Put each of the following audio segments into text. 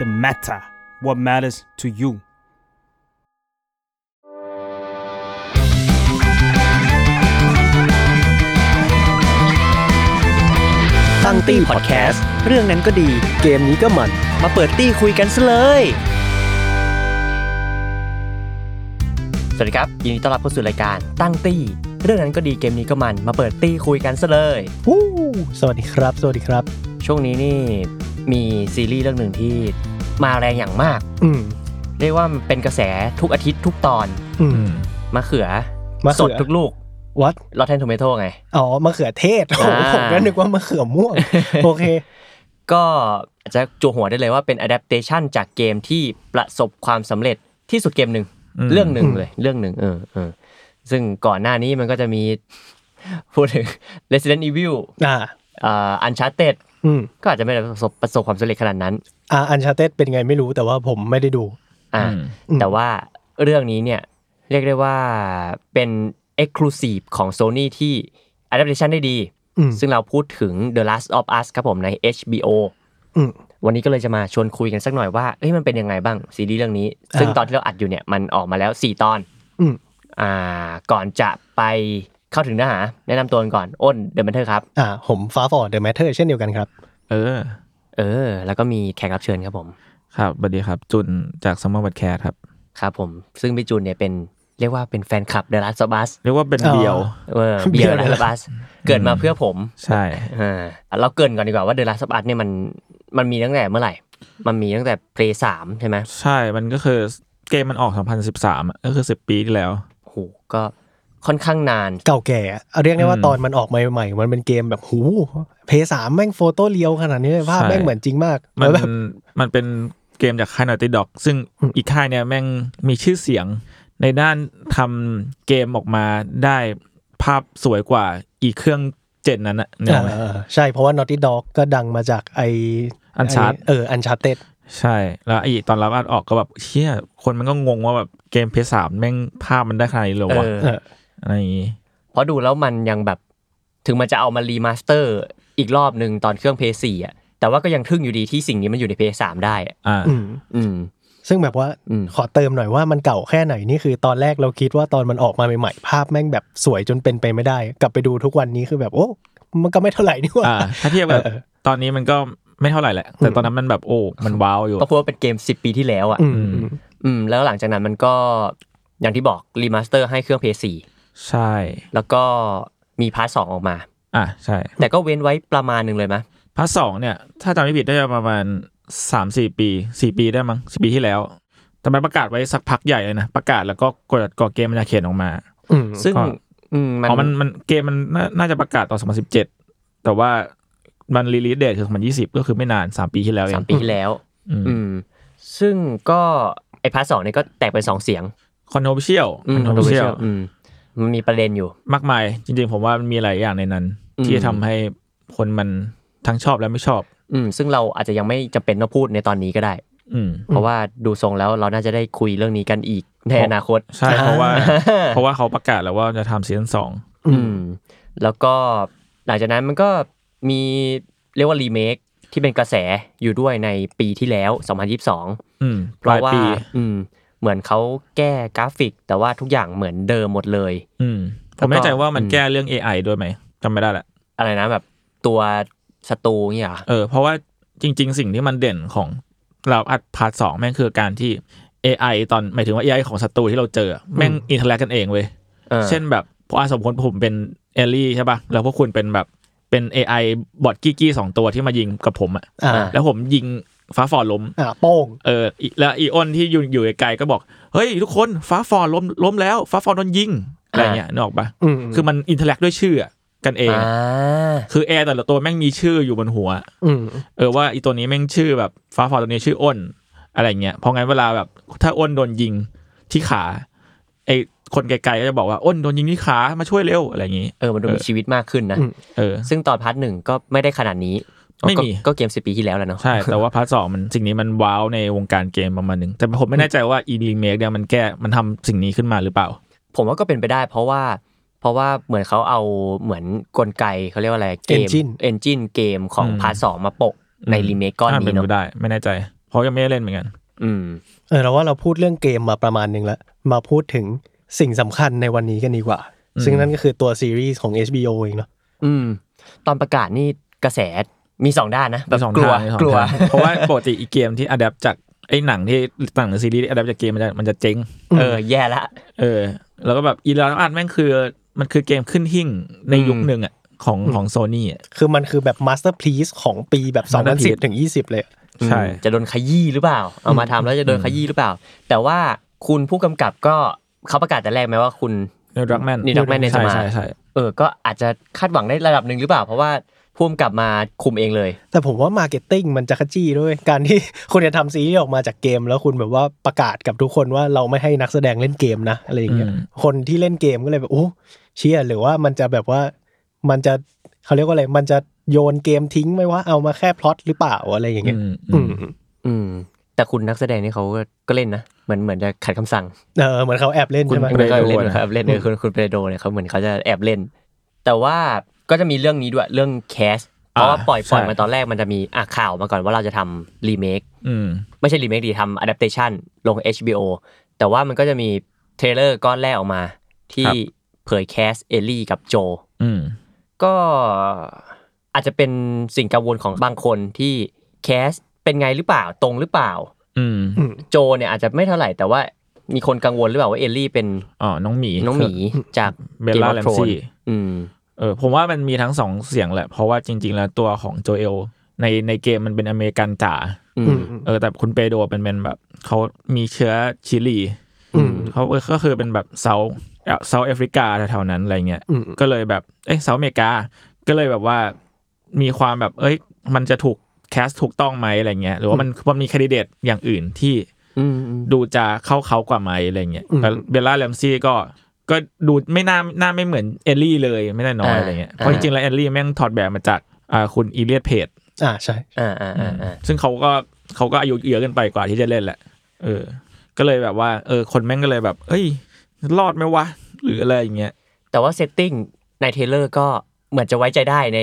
The matter what matters to you ตั้งตี้พอดแคสต์เรื่องนั้นก็ดี เกมนี้ก็มัน มาเปิดตี้คุยกันซะเลย สวัสดีครับ ยินดีต้อนรับเข้าสู่รายการตั้งตี้ เรื่องนั้นก็ดีเกมนี้ก็มัน มาเปิดตี้คุยกันซะเลยวู้สวัสดีครับ สวัสดีครับ ช่วงนี้นี่มีซีรีส์เรื่องหนึ่งที่ มาแรงอย่างมาก อืมเรียกว่ามันเป็นกระแสทุกอาทิตย์ทุกตอนอืม มะเขือมะเขือ สดทุกลูก วัด Rotten Tomatoes ไง อ๋อมะเขือเทศโอ้โหอ่า ผมก็นึกว่ามะเขือม่วง โอเค ก็อาจจะจั่วหัวได้เลยว่าเป็น adaptation จากเกมที่ประสบความสำเร็จที่สุดเกมหนึ่งเรื่องหนึ่งเลย เรื่องหนึ่งเออเออซึ่งก่อนหน้านี้มันก็จะมี พูดถึง Resident Evil อ่าอ่า Uncharted อืม ก็อาจจะไม่ได้ประสบประสบความสำเร็จขนาดนั้น อ่าอันชาเตเป็นไงไม่รู้แต่ว่าผมไม่ได้ดู อ่าอืมแต่ว่าเรื่องนี้เนี่ย เรียกได้ว่าเป็น Exclusive ของ Sony ที่ adaptation ได้ดีอืมซึ่งเราพูดถึง The Last of Us ครับผมใน HBO อืมวันนี้ก็เลยจะมาชวนคุยกันสักหน่อยว่าเอ้ยมันเป็นยังไงบ้างซีรีส์เรื่องนี้ ซึ่งอ่าตอนที่เราอัดอยู่เนี่ยมันออกมาแล้ว 4 ตอนอืมอ่าก่อนจะไป เข้าถึงเนื้อหา แนะนำตัวกันก่อน อ้นเดอะแมนเทอร์ครับ อ่า ผมฟ้าฟอร์เดอะแมทเทอร์เช่นเดียวกันครับ เออ เออ แล้วก็มีแขกรับเชิญครับผม ครับสวัสดีครับ จุนจาก Summer w o r d c a s t ครับ ครับผม ซึ่งพี่จูนเนี่ยเป็นเรียกว่าเป็นแฟนคลับ The Last of Us เรียกว่าเป็นอ๋อเดียวเออเบีเบียยร์ร์ The Last of Us เกิดมาเพื่อผม ใช่อ่าเราเกรินก่อนดีกว่าว่า The Last of Us เนี่ยมันมันมีตั้งแต่เมื่อไหร่ มันมีตั้งแต่ Play 3ใช่ไหมใช่ มันก็คือเกมมันออก 2013อะก็คือ 10 ปีที่แล้วโอ้โหก็ ค่อนข้างนาน เก่าแก่อะเรียกได้ว่าอืมตอนมันออกมาใหม่ๆ มันเป็นเกมแบบหูเพย์สามแม่งโฟโต้เรียวขนาดนี้เลยภาพใช่แม่งเหมือนจริงมากมัแล้นวแบบมันเป็นเกมจากค่าย Naughty Dog ซึ่งอืมอีกค่ายเนี่ยแม่งมีชื่อเสียงในด้านทำเกมออกมาได้ภาพสวยกว่าอีกเครื่องเจนนั้นอะเนี่ยอ่าใช่เพราะว่า Naughty Dog ก็ดังมาจากไอ Uncharted เออ Uncharted ใช่ แล้วไออี The Last of Us ออกก็แบบเชี่ยคนมันก็งงว่าแบบเกม Play สามแม่งภาพมันได้ขนาดนี้เลยวะเอออะไรอย่างงี้เพราะดูแล้วมันยังแบบถึงมันจะเอามา remaster อีกรอบหนึ่งตอนเครื่อง p 4อะแต่ว่าก็ยังทึ่งอยู่ดีที่สิ่งนี้มันอยู่ใน p 3ได้อะอ่าอืมอืมซึ่งแบบว่าอืมขอเติมหน่อยว่ามันเก่าแค่ไหนนี่คือตอนแรกเราคิดว่าตอนมันออกมาใหม่ๆภาพแม่งแบบสวยจนเป็นไปไม่ได้ กลับไปดูทุกวันนี้คือแบบโอ้มันก็ไม่เท่าไหร่นี่หว่าอ่าถ้าเทียบแบบเออตอนนี้มันก็ไม่เท่าไหร่แหละ แต่ตอนนั้นมันแบบโอ้มันว้าวอยู่ก็เพราะว่าเป็นเกม10ปีที่แล้วอะอืมอืมอืมแล้วหลังจากนั้นมันก็อย่างที่บอกรีมาสเตอร์ให้เครื่อง p 4 ใช่ แล้วก็มี part สองออกมา อะใช่ แต่ก็เว้นไว้ประมาณหนึ่งเลยมะ part สองเนี่ย ถ้าจำไม่ผิดได้ประมาณสามสี่ปีสี่ปีได้มั้งสี่ปีที่แล้วแต่มันประกาศไว้สักพักใหญ่เลยนะ ประกาศแล้วก็กดกดเกมมันจะเขียนออกมาอืมซึ่งก็อืมมันอ๋อมันมันเกมมันน่าน่าจะประกาศตอนสองพันสิบเจ็ดแต่ว่ามัน release date คือสองพันยี่สิบก็คือไม่นานสามปีที่แล้วเอสามงปีที่แล้วอืมอืม ซึ่งก็ไอ part สองเนี่ยก็แตกเป็นสองเสียง controversial อื ม controversial อืมมันมีประเด็นอยู่ มากมายจริงๆ ผมว่ามันมีหลายอย่างในนั้นอืมที่จะทำให้คนมันทั้งชอบและไม่ชอบ อืมซึ่งเราอาจจะยังไม่จำเป็นต้องพูดในตอนนี้ก็ได้ อืมเพราะว่าดูทรงแล้วเราน่าจะได้คุยเรื่องนี้กันอีกในอนาคต ใช่เพราะว่า เพราะว่าเขาประกาศแล้วว่าจะทำซีซั่นสองอืม แล้วก็หลังจากนั้นมันก็มีเรียกว่ารีเมคที่เป็นกระแสอยู่ด้วยในปีที่แล้ว 2022 อืมเพปลาราะยว่าปีอืม เหมือนเขาแก้กราฟิก แต่ว่าทุกอย่างเหมือนเดิมหมดเลย อืมผมไม่แน่ใจว่ามันอืมแก้เรื่อง AI ด้วยไหมจำไม่ได้แหละอะไรนะแบบตัวศัตรูเนี่ยเหรอเออเพราะว่าจริง ๆ สิ่งที่มันเด่นของ The Last part สองแม่งคือการที่ AI ตอนหมายถึงว่า AI ของศัตรูที่เราเจอแม่ง interact กันเองเว้ยออเช่นแบบพออาสมมติผมเป็นเอลลี่ใช่ป่ะแล้วพวกคุณเป็นแบบเป็น AI bot กี้กี้สองตัวที่มายิงกับผมอะอ่าแล้วผมยิง ฟ้าฟอร์ล้มอ่าโป้งเอออีแล้วอีอ้นที่อยู่อยู่ไกลๆก็บอกเฮ้ยทุกคนฟ้าฟอร์ล้มล้มแล้ว ฟ้าฟอร์โดนยิงอะไรเงี้ยนึกออกปะอืมคือมัน interact ด้วยชื่ออะกันเองอ่าอะคือ AI แต่ละตัวแม่งมีชื่ออยู่บนหัวอืมเออว่าอีตัวนี้แม่งชื่อแบบฟ้าฟอตัวนี้ชื่ออ้นอะไรเงี้ยเพราะงั้นเวลาแบบถ้าอ้นโดนยิงที่ขาไอคนไกลๆก็จะบอกว่าอ้นโดนยิงที่ขามาช่วยเร็วอะไรอย่างงี้เออมันดูมีชีวิตมากขึ้นนะอืมเออซึ่งตอน part หนึ่งก็ไม่ได้ขนาดนี้ ไม่มีก็ก็เกมสิบปีที่แล้วแหละเนาะใช่ แต่ว่า part สองมันสิ่งนี้มันว้าวในวงการเกมประมาณหนึ่งแต่ผมไม่แน่ใจว่าอีรีเมคเนี่ยมันแก้มันทำสิ่งนี้ขึ้นมาหรือเปล่า ผมว่าก็เป็นไปได้ เพราะว่า เพราะว่าเหมือนเขาเอาเหมือนกลไกเขาเรียกว่าอะไรเกม Engine เอนจินเกมของอืม part สองมาโปะในรีเมคก้อนนี้เนาะ ถ้าเป็นไปได้ไม่แน่ใจ เพราะยังไม่ได้เล่นเหมือนกัน อืมเออเราว่าเราพูดเรื่องเกมมาประมาณหนึ่งแล้วมาพูดถึงสิ่งสำคัญในวันนี้กันดีกว่าอืมซึ่งนั่นก็คือตัวซีรีส์ของ HBO เองเนาะอืม ตอนประกาศนี่กระแส มีสองด้านนะแบบมีสองกลัวทางมีสองกลัวทางเพราะว่าปกติอีเกมที่ adapt จากไอ้หนังที่หนังหรือซีรีส์ที่ adapt จากเกมมันจะมันจะเจ๊งเออแย่ละเออ แล้วก็แบบอี The Last แม่งคือมันคือเกมขึ้นหิ้งในยุคหนึ่งอะของของโซนี่อะคือมันคือแบบมาสเตอร์พ e สของปีแบบ masterpiece 2010ถึง20 เลยใช่อืมจะโดนขยี้หรือเปล่า เอามาทำแล้วจะโดนขยี้หรือเปล่า แต่ว่าคุณผู้กำกับก็เขาประกาศแต่แรกไหมว่าคุณ Neil Druckmann Neil Druckmann เนี่ยจะใช่มาใช่ใช่เออก็อาจจะคาดหวังได้ระดับหนึ่งหรือเปล่า เพราะว่า ผู้กำกับมาคุมเองเลย แต่ผมว่า marketing มันจะขยี้ด้วย การที่คุณจะทำซีรีส์ออกมาจากเกม แล้วคุณแบบว่าประกาศกับทุกคนว่าเราไม่ให้นักแสดงเล่นเกมนะอะไรอย่างเงี้ยอืมคนที่เล่นเกมก็เลยแบบโอ้เชี่ยหรือว่ามันจะแบบว่ามันจะเขาเรียกว่าอะไร มันจะโยนเกมทิ้งไหมว่าเอามาแค่พล็อตหรือเปล่าอะไรอย่างเงี้ยอืมอือืมมอืมแต่คุณนักแสดงนี่เขาก็ก็เล่นนะเหมือนเหมือนจะขัดคำสั่งเออเหมือนเขาแอบเล่นคุณใช่ไหมคุณเคยเล่นนะครับเล่นเออคุณคุณเปโดรเนี่ยเขาเหมือนเขาจะแอบเล่น แต่ว่า ก็จะมีเรื่องนี้ด้วยเรื่อง cast เพราะว่าปล่อยปล่อยมาตอนแรกมันจะมีอะข่าวมาก่อนว่าเราจะทำรีเมคอืมไม่ใช่รีเมคดีทำอะดัปเ t ชันลง HBO แต่ว่ามันก็จะมี trailer ก้อนแรกออกมา ที่ครับเผย cast เอลลี่กับโจเอลอืมก็อาจจะเป็นสิ่งกังวลของบางคนที่ cast เป็นไงหรือเปล่าตรงหรือเปล่าอืมอืมโจเอลเนี่ยอาจจะไม่เท่าไหร่แต่ว่ามีคนกังวลหรือเปล่าว่าเอลลี่เป็นอ๋อน้องหมีน้องหมีจากเบลล่า Game แล of ม Thrones ซี่อืม เออผมว่ามันมีทั้งสองเสียงแหละ เพราะว่าจริง ๆ แล้วตัวของโจเอลในในเกมมันเป็นอเมริกันจ๋าอือืมมเออแต่คุณเปโดเป็นเป็นแบบเขามีเชื้อชิลีอืมเขาก็คือเป็นแบบเซาเซาแอฟริกาแถวๆนั้นอะไรเงี้ยอืมก็เลยแบบเอ้ยเซาอเมริกา ก็เลยแบบว่ามีความแบบ เอ้ย มันจะถูกแคสถูกต้องไหมอะไรเงี้ยหรือว่ามันมันมีแคนดิเดตอย่างอื่นที่อืมอืมดูจะเข้าเขากว่าไหมอะไรเงี้ยอืมแต่เบลล่าแรมซี่ก็ ก็ดูไม่น่าน่าไม่เหมือนเอลลี่เลยไม่ได้น้อยอะไรเงี้ยเพราะจริงๆแล้วเอลลี่แม่งถอดแบบมาจากอ่าคุณ Elliot Pageอ่าใช่อ่าอ่าอ่าอ่าซึ่งเขาก็เขาก็อายุเยอะเกินไปกว่าที่จะเล่นแหละ เออ ก็เลยแบบว่าเออคนแม่งก็เลยแบบ เอ้ย รอดไหมวะ หรืออะไรอย่างเงี้ย แต่ว่า settingใน trailer ก็เหมือนจะไว้ใจได้ใน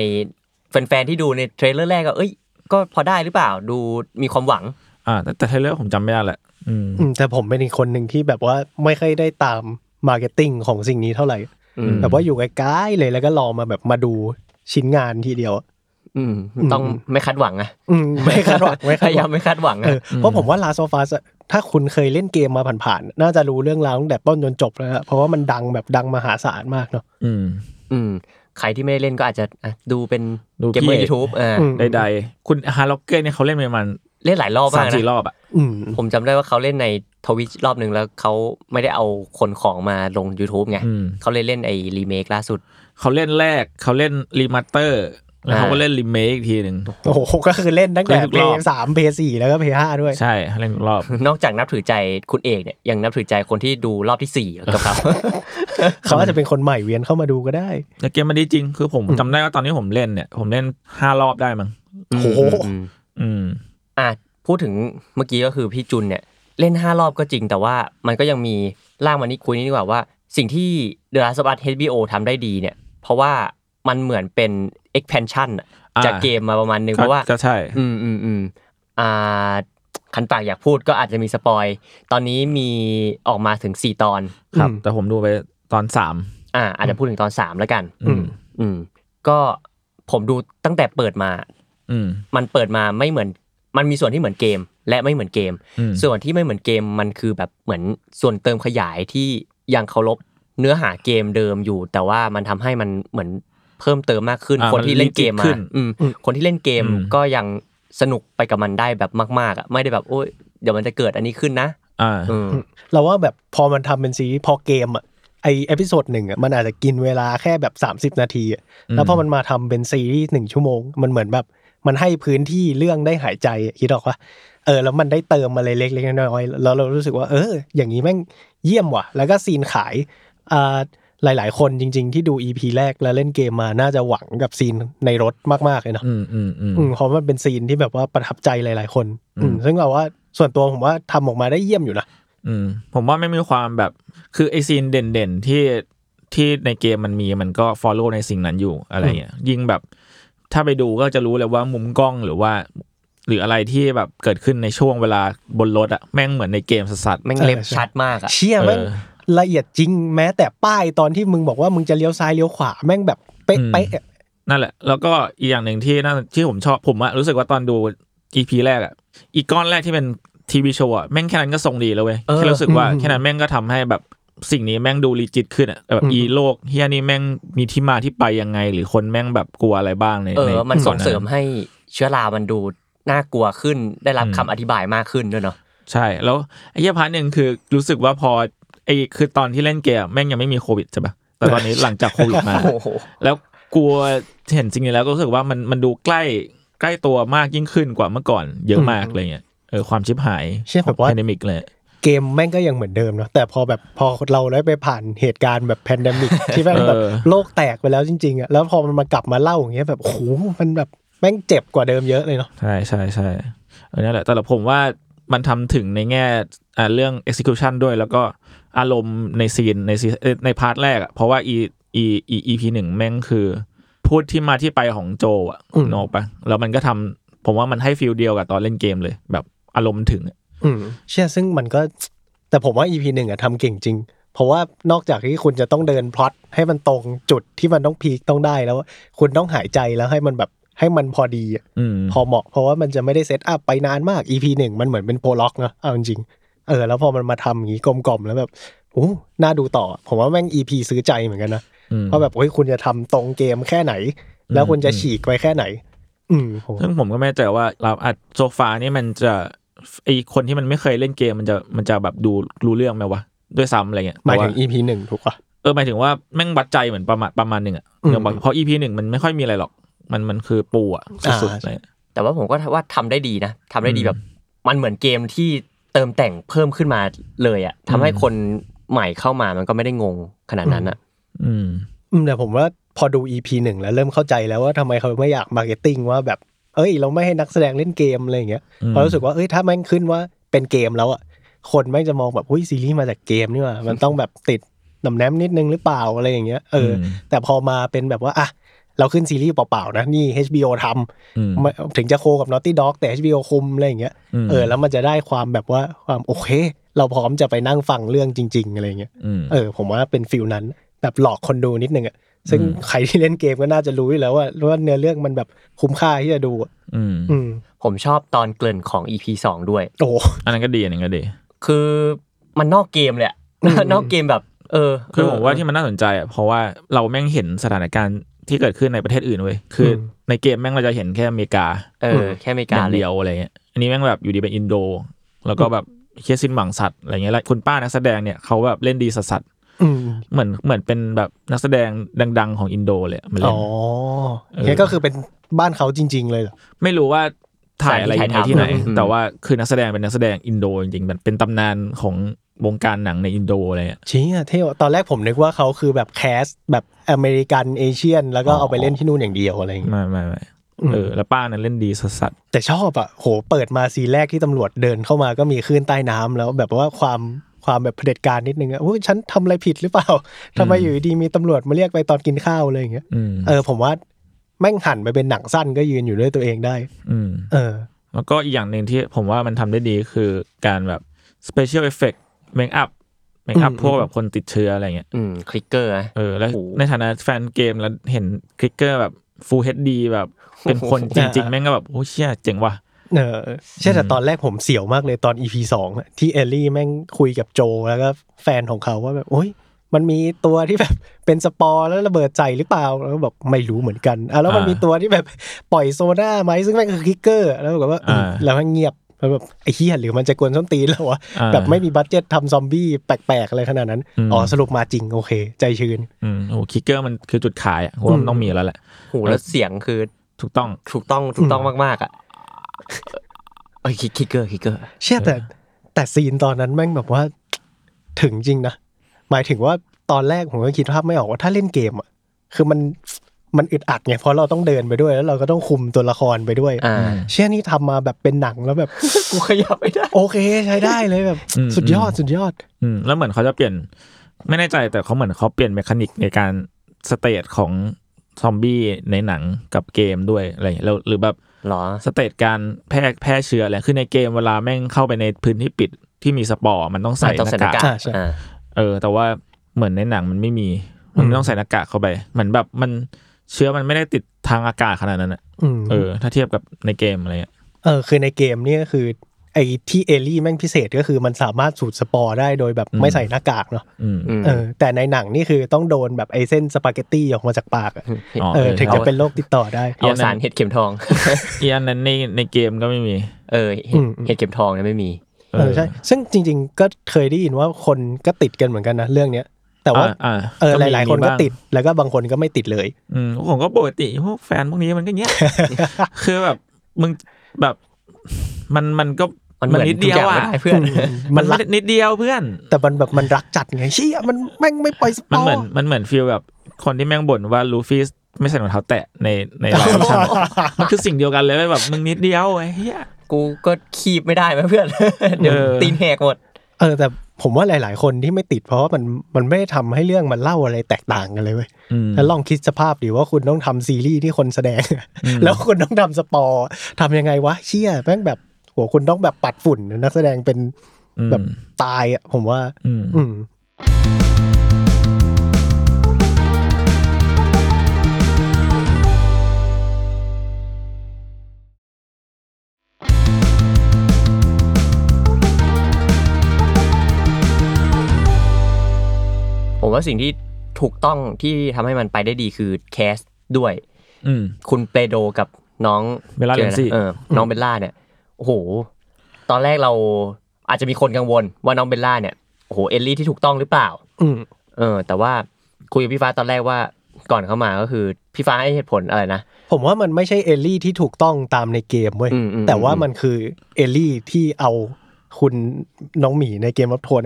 แฟนๆที่ดูใน trailer แรกก็เอ้ย ก็พอได้หรือเปล่าดูมีความหวัง อ่า แต่แต่ trailer ผมจำไม่ได้แหละอืมอืมแต่ผมเป็นอีกคนหนึ่งที่แบบว่าไม่ค่อยได้ตาม marketing ของสิ่งนี้เท่าไหร่อืมแบบว่าอยู่ใกล้ๆเลยแล้วก็รอมาแบบมาดูชิ้นงานทีเดียวอืมต้องไม่คาดหวังอะอืมไม่คาดหวังไม่พคาดยาหยาวัมงไม่คาดหวังเออะอเพราะผมว่า Last of Us อะถ้าคุณเคยเล่นเกมมาผ่านๆน่าจะรู้เรื่องราวตั้งแต่ต้นจนจบแล้วฮะเพราะว่ามันดังแบบดังมหาศาลมากเนาะอืม อืมใครที่ไม่ได้เล่นก็อาจจะอะดูเป็นดูเกมเมอร์พี่ยูทูบอ่าอืมใดๆคุณ HEARTROCKER เนี่ยเขาเล่นไปประมาณเล่นหลายรอบมากนะสามสี่รอบอะอืมผมจำได้ว่าเขาเล่นใน Twitch รอบหนึ่งแล้วเขาไม่ได้เอา content มาลง YouTube ไงอืมเขาเลยเล่นไอ้รีเมคล่าสุด เขาเล่นแรกเขาเล่น remaster แล้วเขาก็อ่าเล่นรีเมคอีกทีหนึ่งโอ้โหก็คือเล่นตั้งแต่เล่นทุกรอบ Play สาม Play สี่แล้วก็ Play ห้าด้วย ใช่เล่นทุกรอบ นอกจากนับถือใจคุณเอกเนี่ยยังนับถือใจคนที่ดูรอบที่สี่กับเขาเขาอาจจะเป็นคนใหม่เวียนเข้ามาดูก็ได้ แต่เกมมันดีจริงคือผมจำได้ว่าตอนนี้ผมเล่นเนี่ย ผมเล่นห้ารอบได้มั้งโอ้โหอืมอืมอะพูดถึงเมื่อกี้ก็คือพี่จุนเนี่ย เล่นห้ารอบก็จริง แต่ว่ามันก็ยังมีล่างมานี้คุยนี่ดีกว่าว่า สิ่งที่ The Last of Us HBO ทำได้ดีเนี่ย เพราะว่ามันเหมือนเป็น expansion อะอ่าจากเกมมาประมาณนึงก็เพราะว่าก็ใช่ อืมอืมอืมอ่าคันปากอยากพูดก็อาจจะมีสปอย ตอนนี้มีออกมาถึงสี่ตอนครับอืมแต่ผมดูไปตอนสามอ่า อาจจะพูดถึงตอนสามแล้วกัน อืมอืมก็ผมดูตั้งแต่เปิดมา อืมมันเปิดมาไม่เหมือน มันมีส่วนที่เหมือนเกมและไม่เหมือนเกมอืมส่วนที่ไม่เหมือนเกมมันคือแบบเหมือนส่วนเติมขยายที่ยังเคารพเนื้อหาเกมเดิมอยู่ แต่ว่ามันทำให้มันเหมือนเพิ่มเติมมากขึ้นอ่าคนที่เล่นเกมมันรีบขึ้มานอืมคนที่เล่นเกมอืมก็ยังสนุกไปกับมันได้แบบมากๆอะไม่ได้แบบโอ้ยเดี๋ยวมันจะเกิดอันนี้ขึ้นนะอ่าอืมเราว่าแบบพอมันทำเป็นซีรีส์พอเกมอะไอ episode หนึ่งอะมันอาจจะกินเวลาแค่แบบ 30 นาทีอะแล้วพอมันมาทำเป็นซีรีส์หนึ่งชั่วโมง มันเหมือนแบบ มันให้พื้นที่เรื่องได้หายใจอะคิดออกว่าเออแล้วมันได้เติมอะไรเล็กๆน้อยๆแล้วเรารู้สึกว่า เออ อย่างนี้แม่งเยี่ยมว่ะ แล้วก็ซีนขายอ่าหลาย ๆ คนจริง ๆ ที่ดู EP แรกแล้วเล่นเกมมาน่าจะหวังกับซีนในรถมาก ๆ เลยเนาะอืมอืมอืมอืมเพราะมันเป็นซีนที่แบบว่าประทับใจหลาย ๆ คน อืมซึ่งเราว่าส่วนตัวผมว่าทำออกมาได้เยี่ยมอยู่นะอืมผมว่าไม่มีความแบบคือไอซีนเด่น ๆ ที่ที่ในเกมมันมีมันก็ follow ในสิ่งนั้นอยู่อะไรเงี้ยยิ่งแบบ ถ้าไปดูก็จะรู้เลยว่ามุมกล้องหรือว่า หรืออะไรที่แบบเกิดขึ้นในช่วงเวลาบนรถอะแม่งเหมือนในเกมสัสๆแม่งเล็บชัดมากอะเชี่ยแม่งเออละเอียดจริงแม้แต่ป้ายตอนที่มึงบอกว่ามึงจะเลี้ยวซ้ายเลี้ยวขวาแม่งแบบเป๊ะอืมเป๊ะอะนั่นแหละ แล้วก็อีกอย่างหนึ่งที่น่าที่ผมชอบผมอะรู้สึกว่าตอนดู EP แรกอะอีกก้อนแรกที่เป็น TV show อะแม่งแค่นั้นก็ทรงดีแล้วเว้ยเออแค่รู้สึกว่าแค่นั้นแม่งก็ทำให้แบบ สิ่งนี้แม่งดู legit ขึ้นอะแบบอีโลกเฮียนี่แม่งมีที่มาที่ไปยังไง หรือคนแม่งแบบกลัวอะไรบ้างในเออในมันส่งก่อเสริมให้เชื้อรามันดูน่ากลัวขึ้นได้รับอืมคำอธิบายมากขึ้นด้วยเนาะใช่แล้วไอ้เหี้ย part หนึ่งคือรู้สึกว่าพอไอ้คือตอนที่เล่นเกมแม่งยังไม่มีโควิดใช่ปะแต่ตอนนี้หลังจากโควิดมาโอ้โหแล้วกลัวเห็นจริงๆแล้วก็รู้สึกว่ามันมันดูใกล้ใกล้ตัวมากยิ่งขึ้นกว่าเมื่อก่อน เยอะมากอะไรเงี้ยเออความชิบหายเชี่ยแบบว่า pandemic เลย เกมแม่งก็ยังเหมือนเดิมเนาะแต่พอแบบพอเราได้ไปผ่านเหตุการณ์แบบ pandemic ที่แม่งแบบเออโลกแตกไปแล้วจริงๆอะแล้วพอมันมากลับมาเล่าอย่างเงี้ยแบบโอ้โหมันแบบแม่งเจ็บกว่าเดิมเยอะเลยเนาะใช่ใช่ใช่เออนั่นแหละแต่ละผมว่ามันทำถึงในแง่อ่าเรื่อง execution ด้วยแล้วก็อารมณ์ในซีนในซีเอ่อใน part แรกอะเพราะว่าอีอีอี EP หนึ่งแม่งคือ พูดที่มาที่ไปของโจเอลนึกออกปะแล้วมันก็ทำผมว่ามันให้ feel เดียวกับตอนเล่นเกมเลย แบบอารมณ์ถึงอะอืม เชี่ยซึ่งมันก็ แต่ผมว่า EP หนึ่งอะทำเก่งจริง เพราะว่านอกจากที่คุณจะต้องเดินพล็อตให้มันตรงจุดที่มันต้อง peak ต้องได้แล้ว คุณต้องหายใจแล้วให้มันแบบให้มันพอดีอะอืมพอเหมาะ เพราะว่ามันจะไม่ได้เซตอัพไปนานมาก EP หนึ่งมันเหมือนเป็นโปรล็อกเนอะเอาจริงๆเออแล้วพอมันมาทำอย่างนี้กลมๆแล้วแบบโอ้น่าดูต่อ ผมว่าแม่ง EP ซื้อใจเหมือนกันนะอืมเพราะแบบเฮ้ยคุณจะทำตรงเกมแค่ไหน แล้วคุณจะฉีกไปแค่ไหน อืมผมซึ่งผมก็ไม่แน่ใจว่าเราอัดโซฟานี่มันจะ ไอคนที่มันไม่เคยเล่นเกมมันจะมันจะแบบดูรู้เรื่องไหมวะด้วยซ้ำอะไรเงี้ยหมายถึงแต่ว่ EP หนึ่งถูกปะเออหมายถึงว่าแม่งวัดใจเหมือนประมาณประมาณหนึ่งอะอืมอย่างบอกเพราะ EP หนึ่งมันไม่ค่อยมีอะไรหรอก มันมันคือปูอะสุดอ่าๆเลยแต่ว่าผมก็ว่าทำได้ดีนะทำได้ดีอืมแบบ มันเหมือนเกมที่เติมแต่งเพิ่มขึ้นมาเลยอะทำให้อืมคนใหม่เข้ามามันก็ไม่ได้งงขนาดนั้นอะอืมอืมแต่ผมว่าพอดู EP หนึ่งแล้วเริ่มเข้าใจแล้วว่าทำไมเขาไม่อยาก marketing ว่าแบบ เอ้ย เราไม่ให้นักแสดงเล่นเกมอะไรอย่างเงี้ยอืมเพราะรู้สึกว่าเอ้ยถ้าแม่งขึ้นว่าเป็นเกมแล้วอะคนแม่งจะมองแบบเฮ้ยซีรีส์มาจากเกมนี่หว่ามันต้องแบบติดหนำแนมนิดนึงหรือเปล่าอะไรอย่างเงี้ยเอออมแต่พอมาเป็นแบบว่าอะเราขึ้นซีรีส์เปล่าๆนะนี่ HBO ทอืมำไม่ถึงจะโคกับ Naughty Dog แต่ HBO คุมอะไรอย่างเงี้ยมเออแล้วมันจะได้ความแบบว่าความโอเค เราพร้อมจะไปนั่งฟังเรื่องจริง ๆ อะไรอย่างเงี้ยอืมเออ ผมว่าเป็นฟิลนั้น แบบหลอกคนดูนิดนึงอะ ซึ่งอืมใครที่เล่นเกมก็น่าจะรู้อยู่แล้วว่าว่าเนื้อเรื่องมันแบบคุ้มค่าที่จะดูอะอืมอืมผมชอบตอนเกริ่นของ EP สองด้วยโอ้โหอันนั้นก็ดีอันนั้นก็ดี คือมันนอกเกมเลยอะอืมนอกเกมแบบ เออ คือผมว่าที่มันน่าสนใจอะเพราะว่าเราแม่งเห็นสถานการณ์ที่เกิดขึ้นในประเทศอื่นเว้ยคืออในเกมแม่งเราจะเห็นแค่อเมริกา เออ แค่อเมริอกาย่างเลยเดียวอะไรเงี้ยอันนี้แม่งแบบอยู่ดีเป็นอินโด แล้วก็แบบเคียสิ้นหวังสัตว์อะไรเงี้ยแล้วคุณป้านักแสดงเนี่ยเขาแบบเล่นดีสัสอืมๆ เหมือนเหมือนเป็นแบบนักแสดงดัง ๆ ของอินโดเลยอะมาเล่อ๋นอเออแค่ก็คือเป็นบ้านเขาจริง ๆ เลยเหรอไม่รู้ว่าถ่ายอะไรยังไงที่ไหนอืมแต่ว่าคือนักแสดงเป็นนักแสดงอินโดจริงๆแบบเป็นตำนานของวงการหนังในอินโดอะไรเงี้ยเชี่ยอะเท่ว่ะตอนแรกผมนึกว่าเขาคือแบบ cast แบบ American Asian แล้วก็เอาไปเล่นที่นู่นอย่างเดียวอะไรอย่างเงี้ยไม่ไม่ไม่อืมเออแล้วป้านั้นเล่นดีสัสแต่ชอบอะโหเปิดมาซีนแรกที่ตำรวจเดินเข้ามาก็มีคลื่นใต้น้ำแล้วแบบว่าความ ความแบบเผด็จการนิดนึงอะโอ้ยฉันทำอะไรผิดหรือเปล่าทำไมอยู่ดีๆมีตำรวจมาเรียกไปตอนกินข้าวอะไรอย่างเงี้ยๆอืมเออผมว่าแม่งหันไปเป็นหนังสั้นก็ยืนอยู่ด้วยตัวเองได้ อืมเออ แล้วก็อีกอย่างหนึ่งที่ผมว่ามันทำได้ดีคือการแบบ special effect make up make up อืมพวกแบบคนติดเชื้ออะไรเงี้ยอืม Clicker นะเออแล้วโอ้โหในฐานะแฟนเกมแล้วเห็น Clicker แบบ full HD แบบเป็นคนจริง ๆ แม่งก็แบบโอ้เชี่ยเจ๋งว่ะ เออใช่แต่ตอนแรกผมเสียวมากเลยตอน EP สองอะที่เอลลี่แม่งคุยกับโจเอลแล้วก็แฟนของเขาว่าแบบโอ้ยมันมีตัวที่แบบเป็นสปอร์แล้วระเบิดใส่หรือเปล่าแล้วก็บอกไม่รู้เหมือนกันอะแล้วมันอ่ามีมีตัวที่แบบปล่อย sonar ไหมซึ่งแม่งคือ Clicker แล้วก็แบบว่าอ่าแล้วแม่งเงียบแล้วแบบไอ้เหี้ยหรือมันจะกวนส้นตีนแล้ววะอ่าแบบไม่มี budget ทำซอมบี้แปลกๆอะไรขนาดนั้นอืมอ๋อสรุปมาจริงโอเค ใจชื้นอืมโอ้ Clicker มันคือจุดขายอะเพราะว่ามันต้องมีแล้วแหละโหแล้วเสียงคือถูกต้องถูกต้องถูกต้องมากๆอะ เอ้ยคิกเกอร์คิกเกอร์เชื่อแต่แต่ซีนตอนนั้นแม่งแบบว่าถึงจริงนะ หมายถึงว่าตอนแรกผมก็คิดภาพไม่ออกว่าถ้าเล่นเกมอะคือมันมันอึดอัดไงเพราะเราต้องเดินไปด้วยแล้วเราก็ต้องคุมตัวละครไปด้วยอ่าเชี่ยนี่ทำมาแบบเป็นหนังแล้วแบบกูขยับไม่ได้โอเคใช้ได้เลยแบบอืมสุดยอดสุดยอดอืมแล้วเหมือนเขาจะเปลี่ยน ไม่แน่ใจแต่เขาเหมือนเขาเปลี่ยน mechanic ในการ stage ของซอมบี้ในหนังกับเกมด้วยอะไรอย่างเงี้ยแล้วหรือแบบ หรอ stage การแพร่แพร่เชื้ออะไรคือในเกมเวลาแม่งเข้าไปในพื้นที่ปิดที่มีสปอร์มันต้องใส่ต้องหใส่น้าหน้ากากากอ่าใช่อ่าเออ แต่ว่าเหมือนในหนังมันไม่มีมันไม่ต้องใส่หน้ากากเข้าไป เหมือนแบบมันเชื้อมันไม่ได้ติดทางอากาศขนาดนั้นอะอืมเออ ถ้าเทียบกับในเกมอะไรเงี้ยเออคือในเกมเนี่ยก็คือ ไอ้ที่เอลลี่แม่งพิเศษก็คือมันสามารถสูดสปอร์ได้โดยแบบอืมไม่ใส่หน้ากากเนาะอืมอืมเออ แต่ในหนังนี่คือต้องโดนแบบไอ้เส้นสปาเกตตี้ออกมาจากปากอะอ๋อเออเออถึงจะเป็นโรคติดต่อได้เอาสารเห็ดเข็มทองอีอันนั้นในในเกมก็ไม่มี เออเห็ดเห็ดเข็มทองเนี่ยไม่มีเออใช่ซึ่งจริง ๆ ก็เคยได้ยินว่าคนก็ติดกันเหมือนกันนะเรื่องเนี้ยแต่ว่าอ่าเออหมีลาย ๆ คนก็บ้างติดแล้วก็บางคนก็ไม่ติดเลยอืมผมก็ปกติพวกแฟนพวกนี้มันก็เงี้ยคือแบบมึงแบบมันมันก็ มันเหมือนนิดเดียวทุกอย่างอะไม่ได้เพื่อนมันไม่ได้นิดเดียวเพื่อน แต่มันแบบมันรักจัดไงเชี่ยมันแม่งไม่ปล่อยสปมันอเหมือนร์มันเหมือน feel แบบคนที่แม่งบ่นว่าลูฟี่ไม่ใส่รองเท้าแตะในใน live action มันคือสิ่งเดียวกันเลยเว้ยแบบมึงนิดเดียวไอ้เหี้ยกูก็คีบไม่ได้ไหมเพื่อนเดี๋ยวเออตีนแหกหมดเออแต่ผมว่าหลาย ๆ คนที่ไม่ติดเพราะว่ามันมันไม่ได้ทำให้เรื่องมันเล่าอะไรแตกต่างกันเลยเว้ยอืมแล้วลองคิดสภาพดิว่าคุณต้องทำซีรีส์ที่คนแสดง แล้วคุณต้องทำสปอร์ทำยังไงวะเชี่ยแม่งแบบ โหคุณต้องแบบปัดฝุ่นนักแสดงเป็นอืมแบบตายอะผมว่าอืมอืมผมว่าสิ่งที่ถูกต้องที่ทำให้มันไปได้ดีคือแคสด้วย อืมคุณเปโดกับน้องเบลล่าชื่อแรมซีย์อะไรนะเออน้องเบลล่าเนี่ย โอ้โห ตอนแรกเราอาจจะมีคนกังวลว่าน้องเบลล่าเนี่ยโอ้โหเอลลี่ที่ถูกต้องหรือเปล่า อืมเออ แต่ว่าคุยกับพี่ฟ้าตอนแรกว่าก่อนเข้ามาก็คือพี่ฟ้าให้เหตุผลอะไรนะ ผมว่ามันไม่ใช่เอลลี่ที่ถูกต้องตามในเกมเว้ย อืมอืม แต่ว่าอืมมันคือเอลลี่ที่เอาคุณน้องหมีในเกมรับโทน